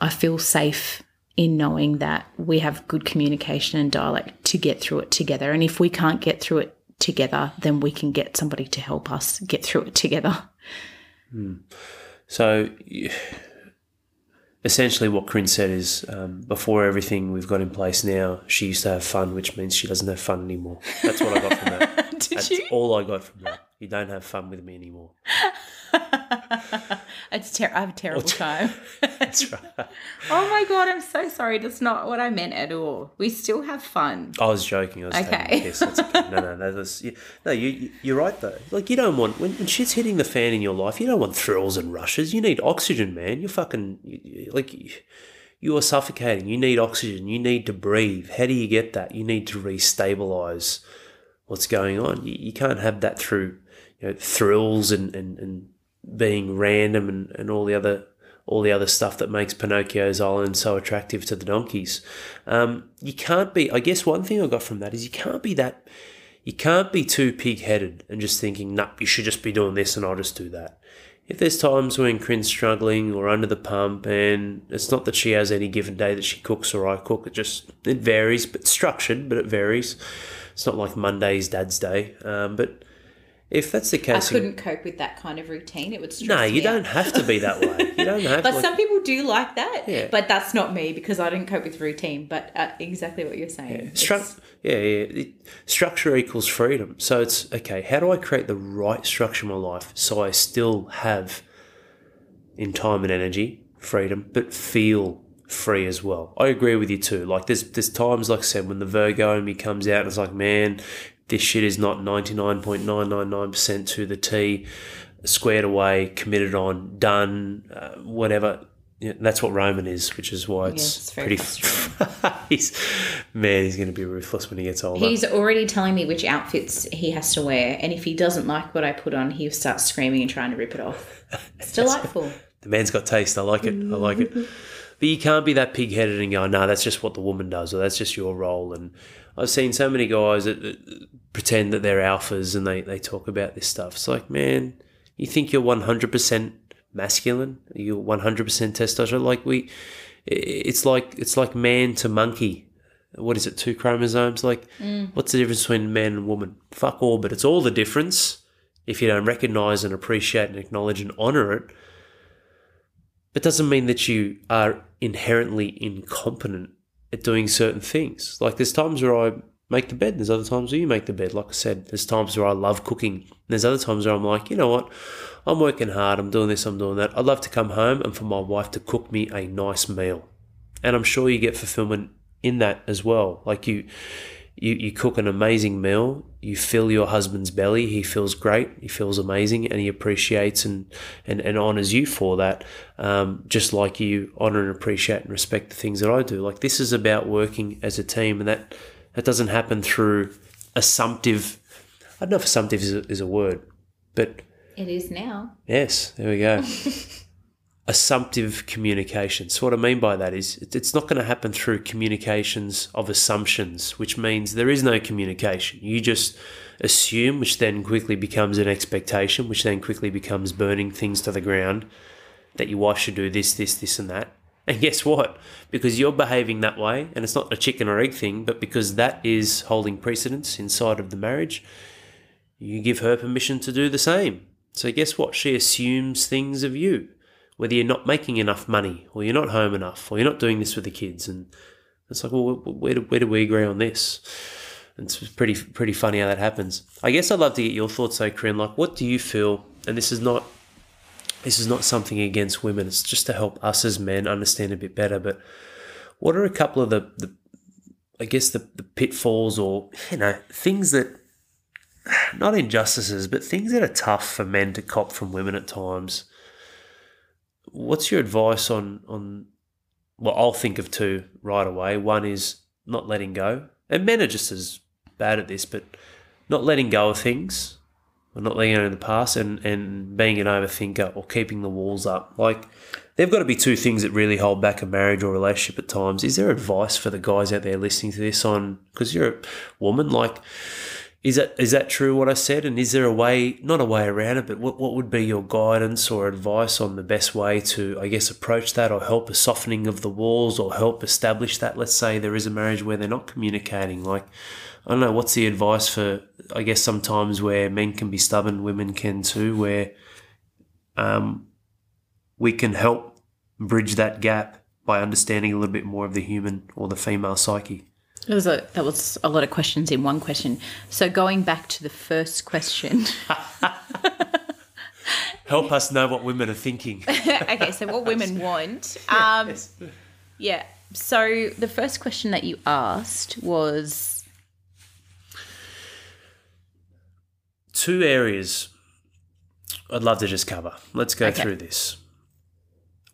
Speaker 2: I feel safe in knowing that we have good communication and dialogue to get through it together. And if we can't get through it together, then we can get somebody to help us get through it together.
Speaker 1: Hmm. So, essentially what Corinne said is um, before everything we've got in place now, she used to have fun, which means she doesn't have fun anymore. That's what I got from that. Did That's you? all I got from that. You don't have fun with me anymore.
Speaker 2: it's ter- I have a terrible time. That's right. oh my god, I'm so sorry. That's not what I meant at all. We still have fun.
Speaker 1: I was joking. I was okay. okay. No, no, no. no, you, you're right though. Like you don't want when, when shit's hitting the fan in your life. You don't want thrills and rushes. You need oxygen, man. You're fucking you, like. You are suffocating. You need oxygen. You need to breathe. How do you get that? You need to restabilize what's going on. You, you can't have that through you know, thrills and, and, and being random and, and all the other all the other stuff that makes Pinocchio's Island so attractive to the donkeys. Um, you can't be. I guess one thing I got from that is you can't be that. You can't be too pig headed and just thinking, nah, you should just be doing this and I'll just do that. If there's times when Corinne's struggling or under the pump, and it's not that she has any given day that she cooks or I cook, it just it varies, but structured, but it varies. It's not like Monday's Dad's Day, um, but if that's the case, I
Speaker 2: couldn't cope with that kind of routine. It would stress
Speaker 1: no, you don't
Speaker 2: out.
Speaker 1: have to be that way. You don't have.
Speaker 2: But
Speaker 1: like,
Speaker 2: some people do like that.
Speaker 1: Yeah.
Speaker 2: But that's not me because I didn't cope with routine. But uh, exactly what you're saying.
Speaker 1: Stru- yeah, yeah. Structure equals freedom. So it's okay. How do I create the right structure in my life so I still have, in time and energy, freedom, but feel free as well? I agree with you too. Like there's there's times, like I said, when the Virgo in me comes out, and it's like, man, this shit is not ninety nine point nine nine nine percent to the T, squared away, committed on, done, uh, whatever. Yeah, that's what Roman is, which is why it's,
Speaker 2: it's very
Speaker 1: pretty. he's man, he's going to be ruthless when he gets older.
Speaker 2: He's already telling me which outfits he has to wear, and if he doesn't like what I put on, he starts screaming and trying to rip it off. It's delightful.
Speaker 1: the man's got taste. I like it. I like it. But you can't be that pig headed and go, no, that's just what the woman does, or that's just your role. And I've seen so many guys that, that pretend that they're alphas and they, they talk about this stuff. It's like, man, you think you're 100% masculine? You're 100% testosterone? Like, we, it's like, it's like man to monkey. What is it, two chromosomes? Like, mm. what's the difference between man and woman? Fuck all, but it's all the difference if you don't recognize and appreciate and acknowledge and honor it it doesn't mean that you are inherently incompetent at doing certain things. Like there's times where I make the bed, there's other times where you make the bed. Like I said, there's times where I love cooking. There's other times where I'm like, you know what, I'm working hard, I'm doing this, I'm doing that. I'd love to come home and for my wife to cook me a nice meal. And I'm sure you get fulfillment in that as well. Like you you, you cook an amazing meal, you fill your husband's belly, he feels great, he feels amazing, and he appreciates and, and, and honors you for that, um, just like you honor and appreciate and respect the things that I do. Like this is about working as a team, and that, that doesn't happen through assumptive. I don't know if assumptive is a, is a word, but
Speaker 2: It is now.
Speaker 1: Yes, there we go. Assumptive communication. So, what I mean by that is it's not going to happen through communications of assumptions, which means there is no communication. You just assume, which then quickly becomes an expectation, which then quickly becomes burning things to the ground that your wife should do this, this, this, and that. And guess what? Because you're behaving that way, and it's not a chicken or egg thing, but because that is holding precedence inside of the marriage, you give her permission to do the same. So guess what? She assumes things of you, whether you're not making enough money, or you're not home enough, or you're not doing this with the kids. And it's like, well, where do, where do we agree on this? And it's pretty pretty funny how that happens. I guess I'd love to get your thoughts, though, Corinne. Like, what do you feel? And this is not this is not something against women. It's just to help us as men understand a bit better. But what are a couple of the, the I guess the, the pitfalls or you know things that not injustices, but things that are tough for men to cop from women at times. What's your advice on on? Well, I'll think of two right away. One is not letting go, and men are just as bad at this, but not letting go of things, or not letting go in the past, and and being an overthinker or keeping the walls up. Like they've got to be two things that really hold back a marriage or relationship at times. Is there advice for the guys out there listening to this on because you're a woman, like? Is that is that true what I said? And is there a way, not a way around it, but what, what would be your guidance or advice on the best way to, I guess, approach that or help a softening of the walls or help establish that? Let's say there is a marriage where they're not communicating. Like, I don't know, what's the advice for, I guess, sometimes where men can be stubborn, women can too, where um, we can help bridge that gap by understanding a little bit more of the human or the female psyche.
Speaker 2: That was a that was a lot of questions in one question. So going back to the first question.
Speaker 1: Help us know what women are thinking.
Speaker 2: okay, so what women want. Um, yeah. So the first question that you asked was
Speaker 1: two areas I'd love to just cover. Let's go
Speaker 2: Okay.
Speaker 1: through this.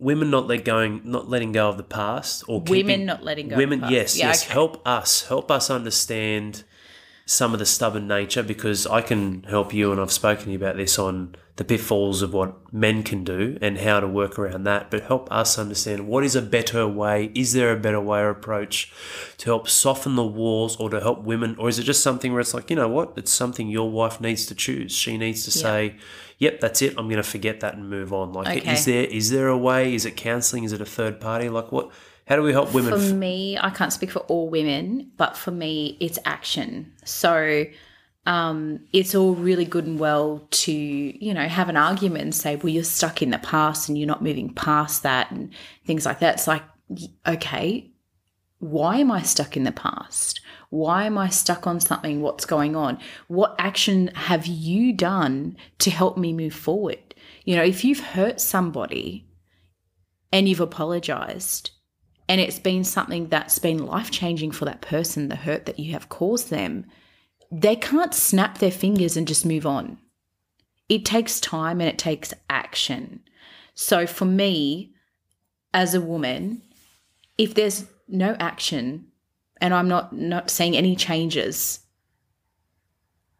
Speaker 1: Women not let going, not letting go of the past, or
Speaker 2: Women
Speaker 1: keeping-
Speaker 2: not letting go of
Speaker 1: Women,
Speaker 2: the past.
Speaker 1: yes,
Speaker 2: Yeah,
Speaker 1: yes.
Speaker 2: okay.
Speaker 1: Help us, help us understand some of the stubborn nature because I can help you, and I've spoken to you about this on the pitfalls of what men can do and how to work around that, but help us understand what is a better way. Is there a better way or approach to help soften the walls or to help women? Or is it just something where it's like, you know what? It's something your wife needs to choose. She needs to say, yep, that's it. I'm going to forget that and move on. Like,
Speaker 2: Okay.
Speaker 1: is there is there a way? Is it counseling? Is it a third party? Like, what? How do we help women?
Speaker 2: For me, I can't speak for all women, but for me, it's action. So um, it's all really good and well to, you know, have an argument and say, well, you're stuck in the past and you're not moving past that and things like that. It's like, okay, why am I stuck in the past? Why am I stuck on something? What's going on? What action have you done to help me move forward? You know, if you've hurt somebody and you've apologized, and it's been something that's been life changing for that person, the hurt that you have caused them, they can't snap their fingers and just move on. It takes time and it takes action. So for me, as a woman, if there's no action and I'm not not seeing any changes,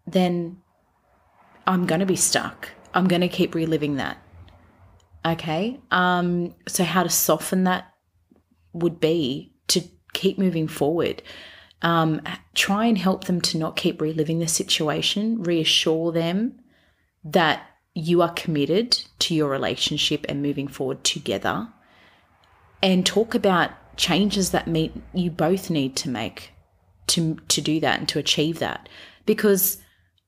Speaker 2: then I'm going to be stuck. I'm going to keep reliving that. Okay? Um so how to soften that would be to keep moving forward. Um, try and help them to not keep reliving the situation, reassure them that you are committed to your relationship and moving forward together, and talk about changes that meet you both need to make to to do that and to achieve that because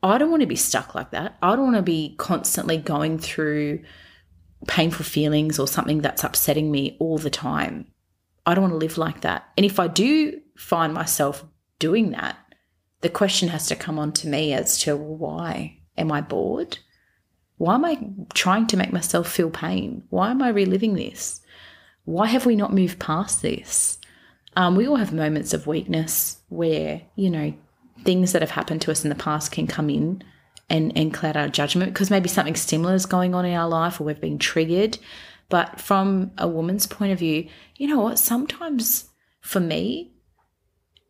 Speaker 2: I don't want to be stuck like that. I don't want to be constantly going through painful feelings or something that's upsetting me all the time. I don't want to live like that. And if I do find myself doing that, the question has to come on to me as to why am I bored? Why am I trying to make myself feel pain? Why am I reliving this? Why have we not moved past this? Um, we all have moments of weakness where, you know, things that have happened to us in the past can come in and, and cloud our judgment because maybe something similar is going on in our life or we've been triggered. But from a woman's point of view, you know what? Sometimes for me,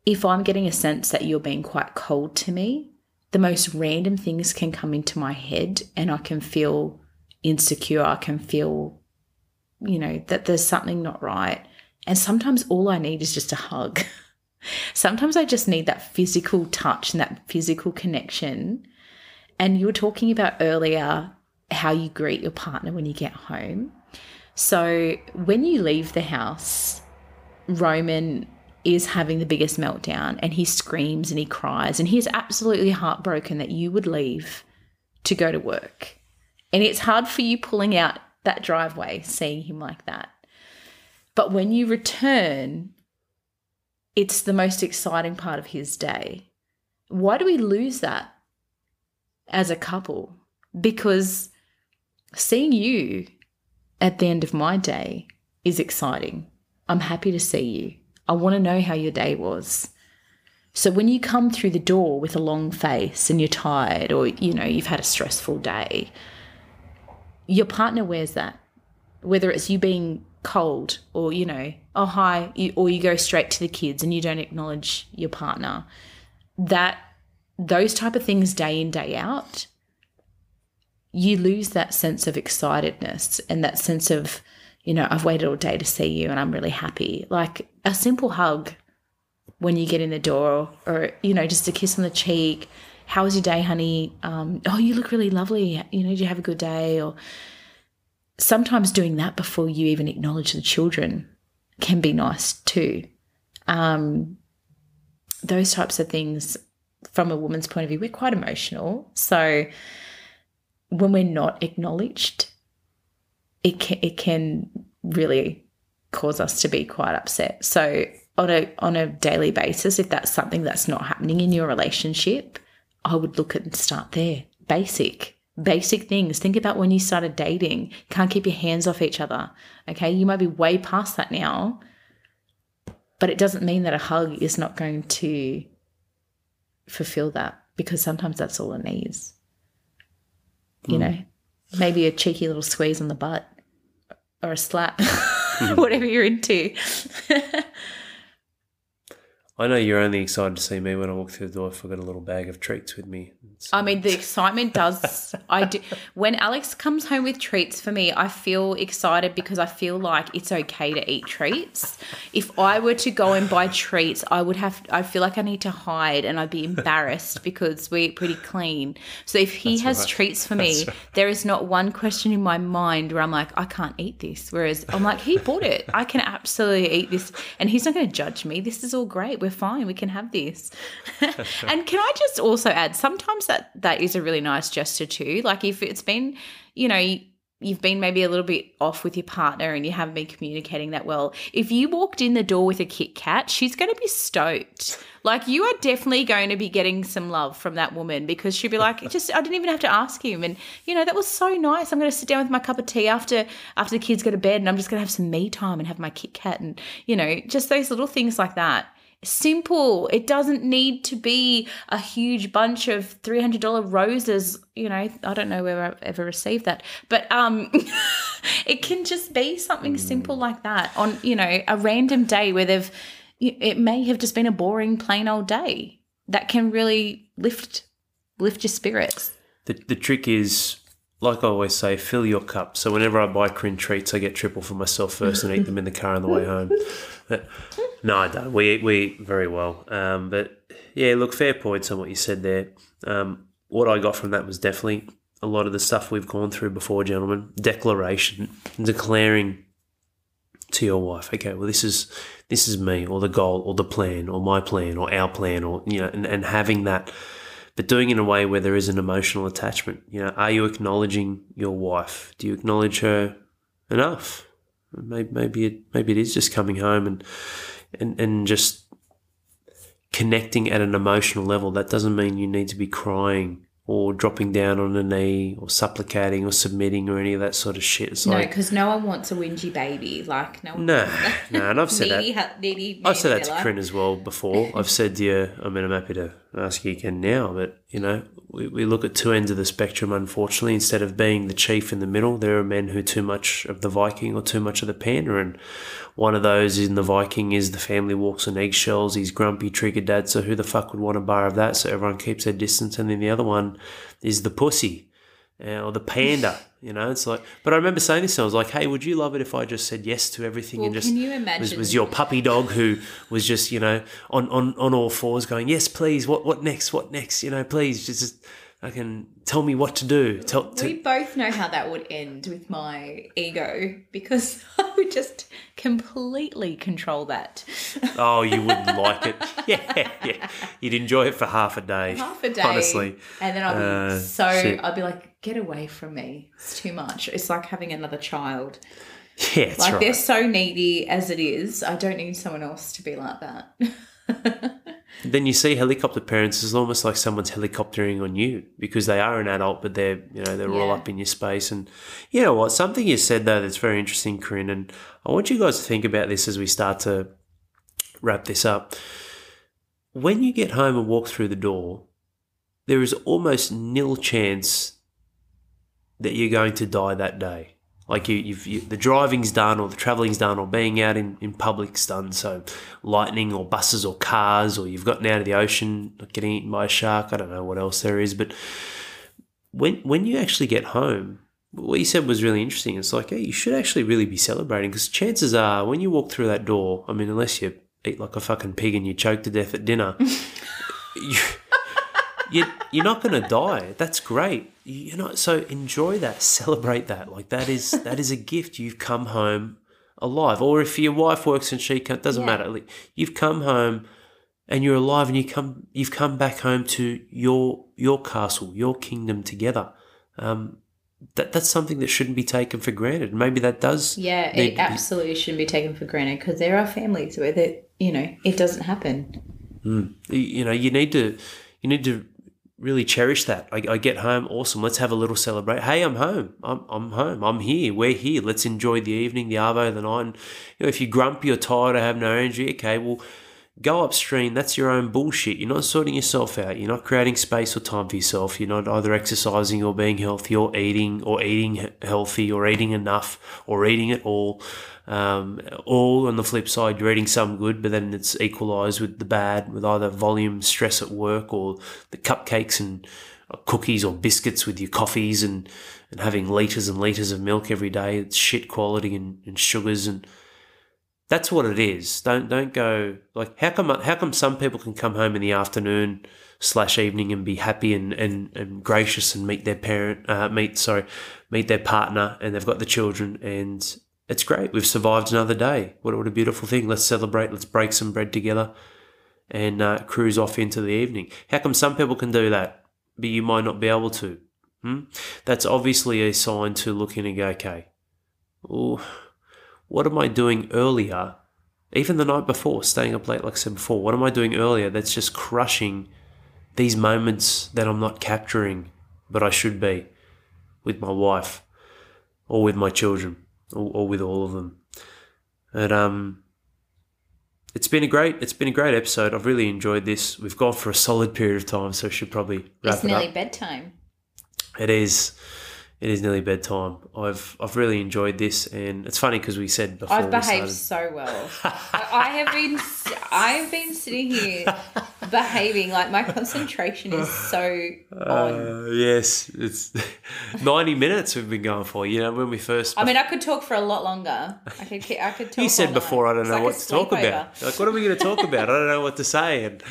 Speaker 2: if I'm getting a sense that you're being quite cold to me, the most random things can come into my head and I can feel insecure. I can feel, you know, that there's something not right. And sometimes all I need is just a hug. sometimes I just need that physical touch and that physical connection. And you were talking about earlier how you greet your partner when you get home. So when you leave the house, Roman is having the biggest meltdown and he screams and he cries and he's absolutely heartbroken that you would leave to go to work. And it's hard for you pulling out that driveway seeing him like that. But when you return, it's the most exciting part of his day. Why do we lose that as a couple? Because seeing you at the end of my day is exciting. I'm happy to see you. I want to know how your day was. So when you come through the door with a long face and you're tired or you know you've had a stressful day, your partner wears that. Whether it's you being cold or you know, oh hi, you, or you go straight to the kids and you don't acknowledge your partner. That those type of things day in day out you lose that sense of excitedness and that sense of, you know, I've waited all day to see you and I'm really happy. Like a simple hug when you get in the door or, you know, just a kiss on the cheek. How was your day, honey? Um, oh, you look really lovely. You know, did you have a good day? Or sometimes doing that before you even acknowledge the children can be nice too. Um, those types of things, from a woman's point of view, we're quite emotional. So, when we're not acknowledged, it can, it can really cause us to be quite upset. So on a on a daily basis, if that's something that's not happening in your relationship, I would look at and start there. Basic. Basic things. Think about when you started dating. Can't keep your hands off each other. Okay. You might be way past that now, but it doesn't mean that a hug is not going to fulfill that because sometimes that's all it needs you hmm. know, maybe a cheeky little squeeze on the butt or a slap, hmm. whatever you're into.
Speaker 1: I know you're only excited to see me when I walk through the door if I've got a little bag of treats with me. It's-
Speaker 2: I mean, the excitement does. I do. When Alex comes home with treats for me, I feel excited because I feel like it's okay to eat treats. If I were to go and buy treats, I would have. I feel like I need to hide, and I'd be embarrassed because we eat pretty clean. So if he has
Speaker 1: right.
Speaker 2: treats for me, there is not one question in my mind where I'm like, I can't eat this. Whereas I'm like, he bought it. I can absolutely eat this, and he's not going to judge me. This is all great. We're fine. We can have this. and can I just also add, sometimes that that is a really nice gesture too. Like if it's been, you know. You've been maybe a little bit off with your partner and you haven't been communicating that well. If you walked in the door with a Kit Kat, she's going to be stoked. Like you are definitely going to be getting some love from that woman because she'll be like, just I didn't even have to ask him, and you know that was so nice. I'm going to sit down with my cup of tea after after the kids go to bed, and I'm just going to have some me time and have my Kit Kat, and you know just those little things like that. Simple. It doesn't need to be a huge bunch of three hundred dollar roses. You know, I don't know where I've ever received that, but um, it can just be something simple like that on you know a random day where they've it may have just been a boring plain old day that can really lift lift your spirits
Speaker 1: The, the trick is, like I always say, fill your cup. So whenever I buy Corinne treats, I get triple for myself first and eat them in the car on the way home. No, I don't. We eat, we eat very well. Um, but yeah, look, fair points on what you said there. Um, what I got from that was definitely a lot of the stuff we've gone through before, gentlemen. Declaration, declaring to your wife, okay, well, this is this is me, or the goal, or the plan, or my plan, or our plan, or you know, and, and having that but doing it in a way where there is an emotional attachment. You know, are you acknowledging your wife? Do you acknowledge her enough? Maybe maybe it maybe it is just coming home and and and just connecting at an emotional level. That doesn't mean you need to be crying or dropping down on a knee or supplicating or submitting or any of that sort of shit. It's
Speaker 2: no
Speaker 1: like
Speaker 2: because no one wants a whingy baby like no one
Speaker 1: no, no, and I've said that.
Speaker 2: needy, needy
Speaker 1: I've said that to. Corinne as well before. I've said to you, I mean, I'm happy to ask you again now, but you know, we, we look at two ends of the spectrum, unfortunately. Instead of being the chief in the middle, there are men who are too much of the Viking or too much of the panda. And one of those in the Viking is the family walks on eggshells. He's grumpy, trigger dad. So who the fuck would want a bar of that? So everyone keeps their distance. And then the other one is the pussy. uh, or the panda, you know, it's like. But I remember saying this, and I was like, "Hey, would you love it if I just said yes to everything
Speaker 2: Well,
Speaker 1: and just
Speaker 2: can you
Speaker 1: was, was your puppy dog who was just you know on, on, on all fours going yes please what what next what next you know please just, just I can tell me what to do tell to,
Speaker 2: We both know how that would end with my ego because I would just completely control that.
Speaker 1: oh you wouldn't like it yeah yeah you'd enjoy it for half a day
Speaker 2: Half a day.
Speaker 1: honestly
Speaker 2: And then I'd be
Speaker 1: Uh,
Speaker 2: so,
Speaker 1: shit.
Speaker 2: I'd be like, get away from me. It's too much. It's like having another child.
Speaker 1: yeah
Speaker 2: Like
Speaker 1: right
Speaker 2: they're so needy as it is. I don't need someone else to be like that.
Speaker 1: then you see helicopter parents it's almost like someone's helicoptering on you because they are an adult but they're you know they're all up in your space. And you know what? Something you said though that's very interesting corinne and i want you guys to think about this as we start to wrap this up. When you get home and walk through the door there is almost nil chance that you're going to die that day like you, you've you, the driving's done or the traveling's done or being out in, in public's done. So lightning or buses or cars or you've gotten out of the ocean getting eaten by a shark i don't know what else there is. But when when you actually get home what you said was really interesting. It's like hey you should actually really be celebrating because chances are when you walk through that door i mean unless you eat like a fucking pig and you choke to death at dinner you, you, you're not going to die. That's great. You know, so enjoy that, celebrate that. Like that is that is a gift. You've come home alive. Or if your wife works and she can't, doesn't
Speaker 2: Yeah.
Speaker 1: matter. Like, You've come home and you're alive, and you come you've come back home to your your castle, your kingdom together. Um, that that's something that shouldn't be taken for granted. Maybe that does.
Speaker 2: Yeah, it
Speaker 1: be-
Speaker 2: absolutely shouldn't be taken for granted because there are families where that you know it doesn't happen.
Speaker 1: you- you know you need to you need to really cherish that I, I get home awesome let's have a little celebrate hey i'm home I'm, I'm home i'm here we're here let's enjoy the evening the arvo the night and, you know if you're grumpy or tired or have no energy okay well go upstream. That's your own bullshit. You're not sorting yourself out. You're not creating space or time for yourself. You're not either exercising or being healthy or eating or eating healthy or eating enough or eating at all. Um, all on the flip side, you're eating some good, but then it's equalized with the bad, with either volume, stress at work, or the cupcakes and cookies or biscuits with your coffees and, and having litres and litres of milk every day. It's shit quality and, and sugars and that's what it is. Don't don't go like how come how come some people can come home in the afternoon slash evening and be happy and, and, and gracious and meet their parent uh, meet sorry meet their partner and they've got the children and it's great. We've survived another day. What, what a beautiful thing. Let's celebrate. Let's break some bread together and uh, cruise off into the evening. How come some people can do that, but you might not be able to? Hmm? That's obviously a sign to look in and go, okay, ooh, what am I doing earlier, even the night before, staying up late, like I said before? What am I doing earlier that's just crushing these moments that I'm not capturing, but I should be with my wife or with my children or, or with all of them? And um, it's been a great it's been a great episode. I've really enjoyed this. We've gone for a solid period of time, so should probably wrap
Speaker 2: It's
Speaker 1: it
Speaker 2: nearly
Speaker 1: up.
Speaker 2: bedtime.
Speaker 1: It is. It is nearly bedtime. I've I've really enjoyed this, and it's funny because we said before
Speaker 2: I've behaved
Speaker 1: started.
Speaker 2: so well. I I have been I have been sitting here behaving like my concentration is so on.
Speaker 1: Uh, yes, it's ninety minutes we've been going for. You know, when we first.
Speaker 2: I mean, I could talk for a lot longer. I could I could talk.
Speaker 1: you said
Speaker 2: night.
Speaker 1: before, I don't know
Speaker 2: like
Speaker 1: what to talk
Speaker 2: sleepover.
Speaker 1: about. Like, what are we going to talk about? I don't know what to say, and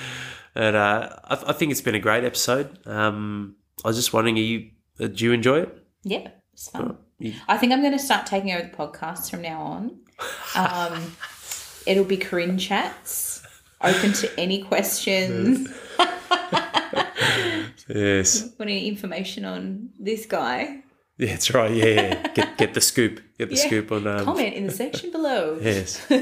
Speaker 1: and uh, I, I think it's been a great episode. Um, I was just wondering, are you uh, do you enjoy it?
Speaker 2: Yeah, it's fun. I think I'm going to start taking over the podcast from now on. Um, it'll be Corinne chats, open to any questions.
Speaker 1: Yes,
Speaker 2: Want any information on this guy?
Speaker 1: yeah, that's right. Yeah, yeah. get get the scoop. Get the
Speaker 2: Yeah.
Speaker 1: scoop on. Um,
Speaker 2: Comment in the section below.
Speaker 1: Yes,
Speaker 2: no,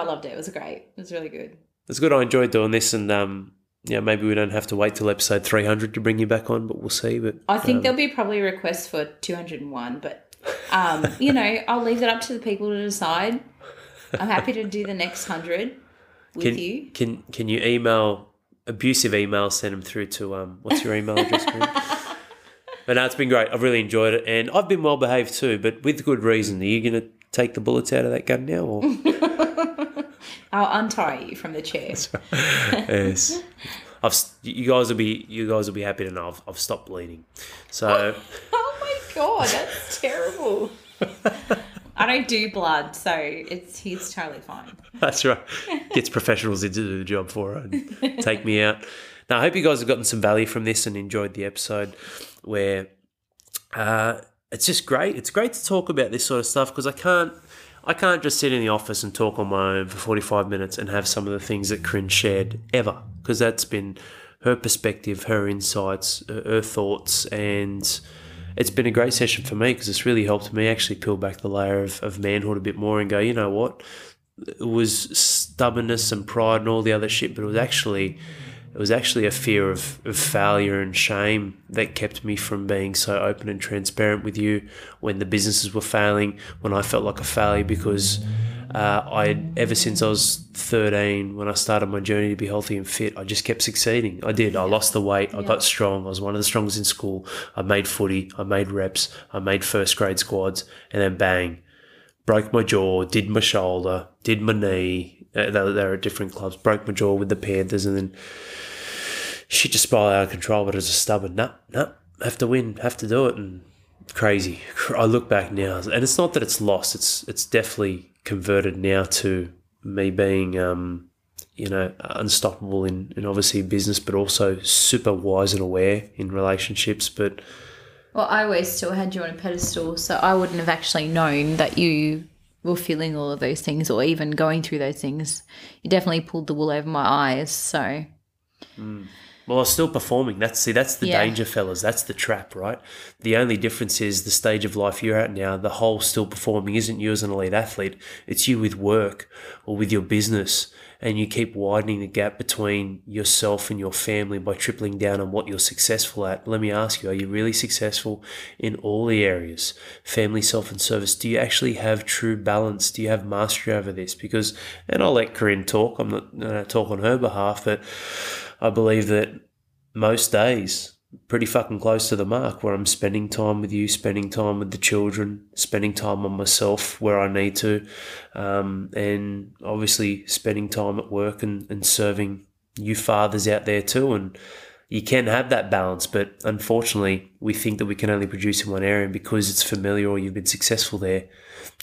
Speaker 2: I loved it. It was great. It was really good.
Speaker 1: it's good. I enjoyed doing this, and um, yeah, maybe we don't have to wait till episode three hundred to bring you back on, but we'll see. But
Speaker 2: I think
Speaker 1: um,
Speaker 2: there'll be probably requests for 201, but um, you know, I'll leave it up to the people to decide. I'm happy to do the next hundred with
Speaker 1: can
Speaker 2: you.
Speaker 1: can can you email abusive emails? Send them through to um. What's your email address? But no, it's been great. I've really enjoyed it, and I've been well behaved too, but with good reason. Are you going to take the bullets out of that gun now, or
Speaker 2: I'll untie you from the chair.
Speaker 1: yes? I've you guys will be you guys will be happy to know I've, I've stopped bleeding. So
Speaker 2: Oh my god, that's terrible. I don't do blood, so it's he's totally fine.
Speaker 1: that's right. Gets professionals in to do the job for her and take me out. Now I hope you guys have gotten some value from this and enjoyed the episode where uh, it's just great. It's great to talk about this sort of stuff because I can't I can't just sit in the office and talk on my own for 45 minutes and have some of the things that Corinne shared ever because that's been her perspective, her insights, her thoughts, and it's been a great session for me because it's really helped me actually peel back the layer of, of manhood a bit more and go, you know what? It was stubbornness and pride and all the other shit, but it was actually it was actually a fear of, of failure and shame that kept me from being so open and transparent with you when the businesses were failing, when I felt like a failure because uh, I ever since I was 13, when I started my journey to be healthy and fit, I just kept succeeding. I did. I lost the weight. I got strong. I was one of the strongest in school. I made footy. I made reps. I made first grade squads, and then bang, broke my jaw, did my shoulder, did my knee. Uh, they, they were at different clubs. Broke my jaw with the Panthers, and then shit just spiraled out of control. But as a stubborn, nah, nah, have to win, have to do it, and crazy. I look back now, and it's not that it's lost. It's it's definitely converted now to me being, um, you know, unstoppable in, in obviously business, but also super wise and aware in relationships. But
Speaker 2: Well, I always still had you on a pedestal, so I wouldn't have actually known that you were feeling all of those things or even going through those things. You definitely pulled the wool over my eyes. So mm.
Speaker 1: well, Well, still performing. That's see, that's the
Speaker 2: Yeah.
Speaker 1: danger, fellas. That's the trap, right? The only difference is the stage of life you're at now. The whole still performing isn't you as an elite athlete. It's you with work or with your business, and you keep widening the gap between yourself and your family by tripling down on what you're successful at. Let me ask you: Are you really successful in all the areas? Family, self, and service. Do you actually have true balance? Do you have mastery over this? Because, and I'll let Corinne talk. I'm not going to talk on her behalf, but I believe that most days pretty fucking close to the mark where I'm spending time with you, spending time with the children, spending time on myself where I need to, um, and obviously spending time at work and, and serving you fathers out there too. And you can have that balance, but unfortunately, we think that we can only produce in one area and because it's familiar or you've been successful there.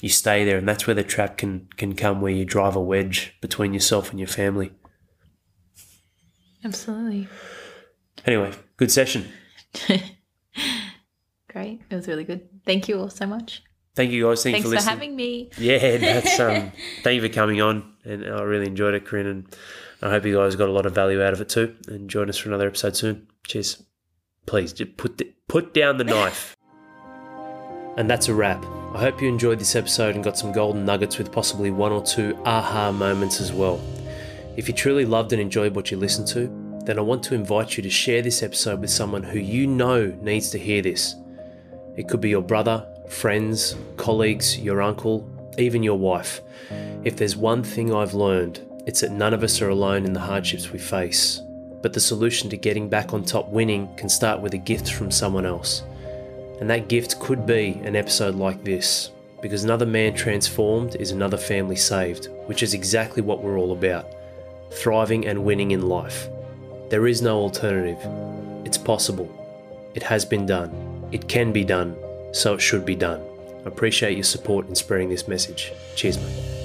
Speaker 1: You stay there, and that's where the trap can can come, where you drive a wedge between yourself and your family.
Speaker 3: Absolutely.
Speaker 1: Anyway, good session.
Speaker 3: Great. It was really good. Thank you all so much.
Speaker 1: Thank you guys. Thank
Speaker 3: Thanks
Speaker 1: you
Speaker 3: for,
Speaker 1: for listening.
Speaker 3: having me.
Speaker 1: Yeah, that's um. thank you for coming on, and I really enjoyed it, Corinne, and I hope you guys got a lot of value out of it too. And join us for another episode soon. Cheers. Please just put the, put down the knife. and that's a wrap. I hope you enjoyed this episode and got some golden nuggets with possibly one or two aha moments as well. If you truly loved and enjoyed what you listened to, then I want to invite you to share this episode with someone who you know needs to hear this. It could be your brother, friends, colleagues, your uncle, even your wife. If there's one thing I've learned, it's that none of us are alone in the hardships we face. But the solution to getting back on top winning can start with a gift from someone else. And that gift could be an episode like this, because another man transformed is another family saved, which is exactly what we're all about thriving and winning in life. There is no alternative. It's possible. It has been done. It can be done. So it should be done. I appreciate your support in spreading this message. Cheers, mate.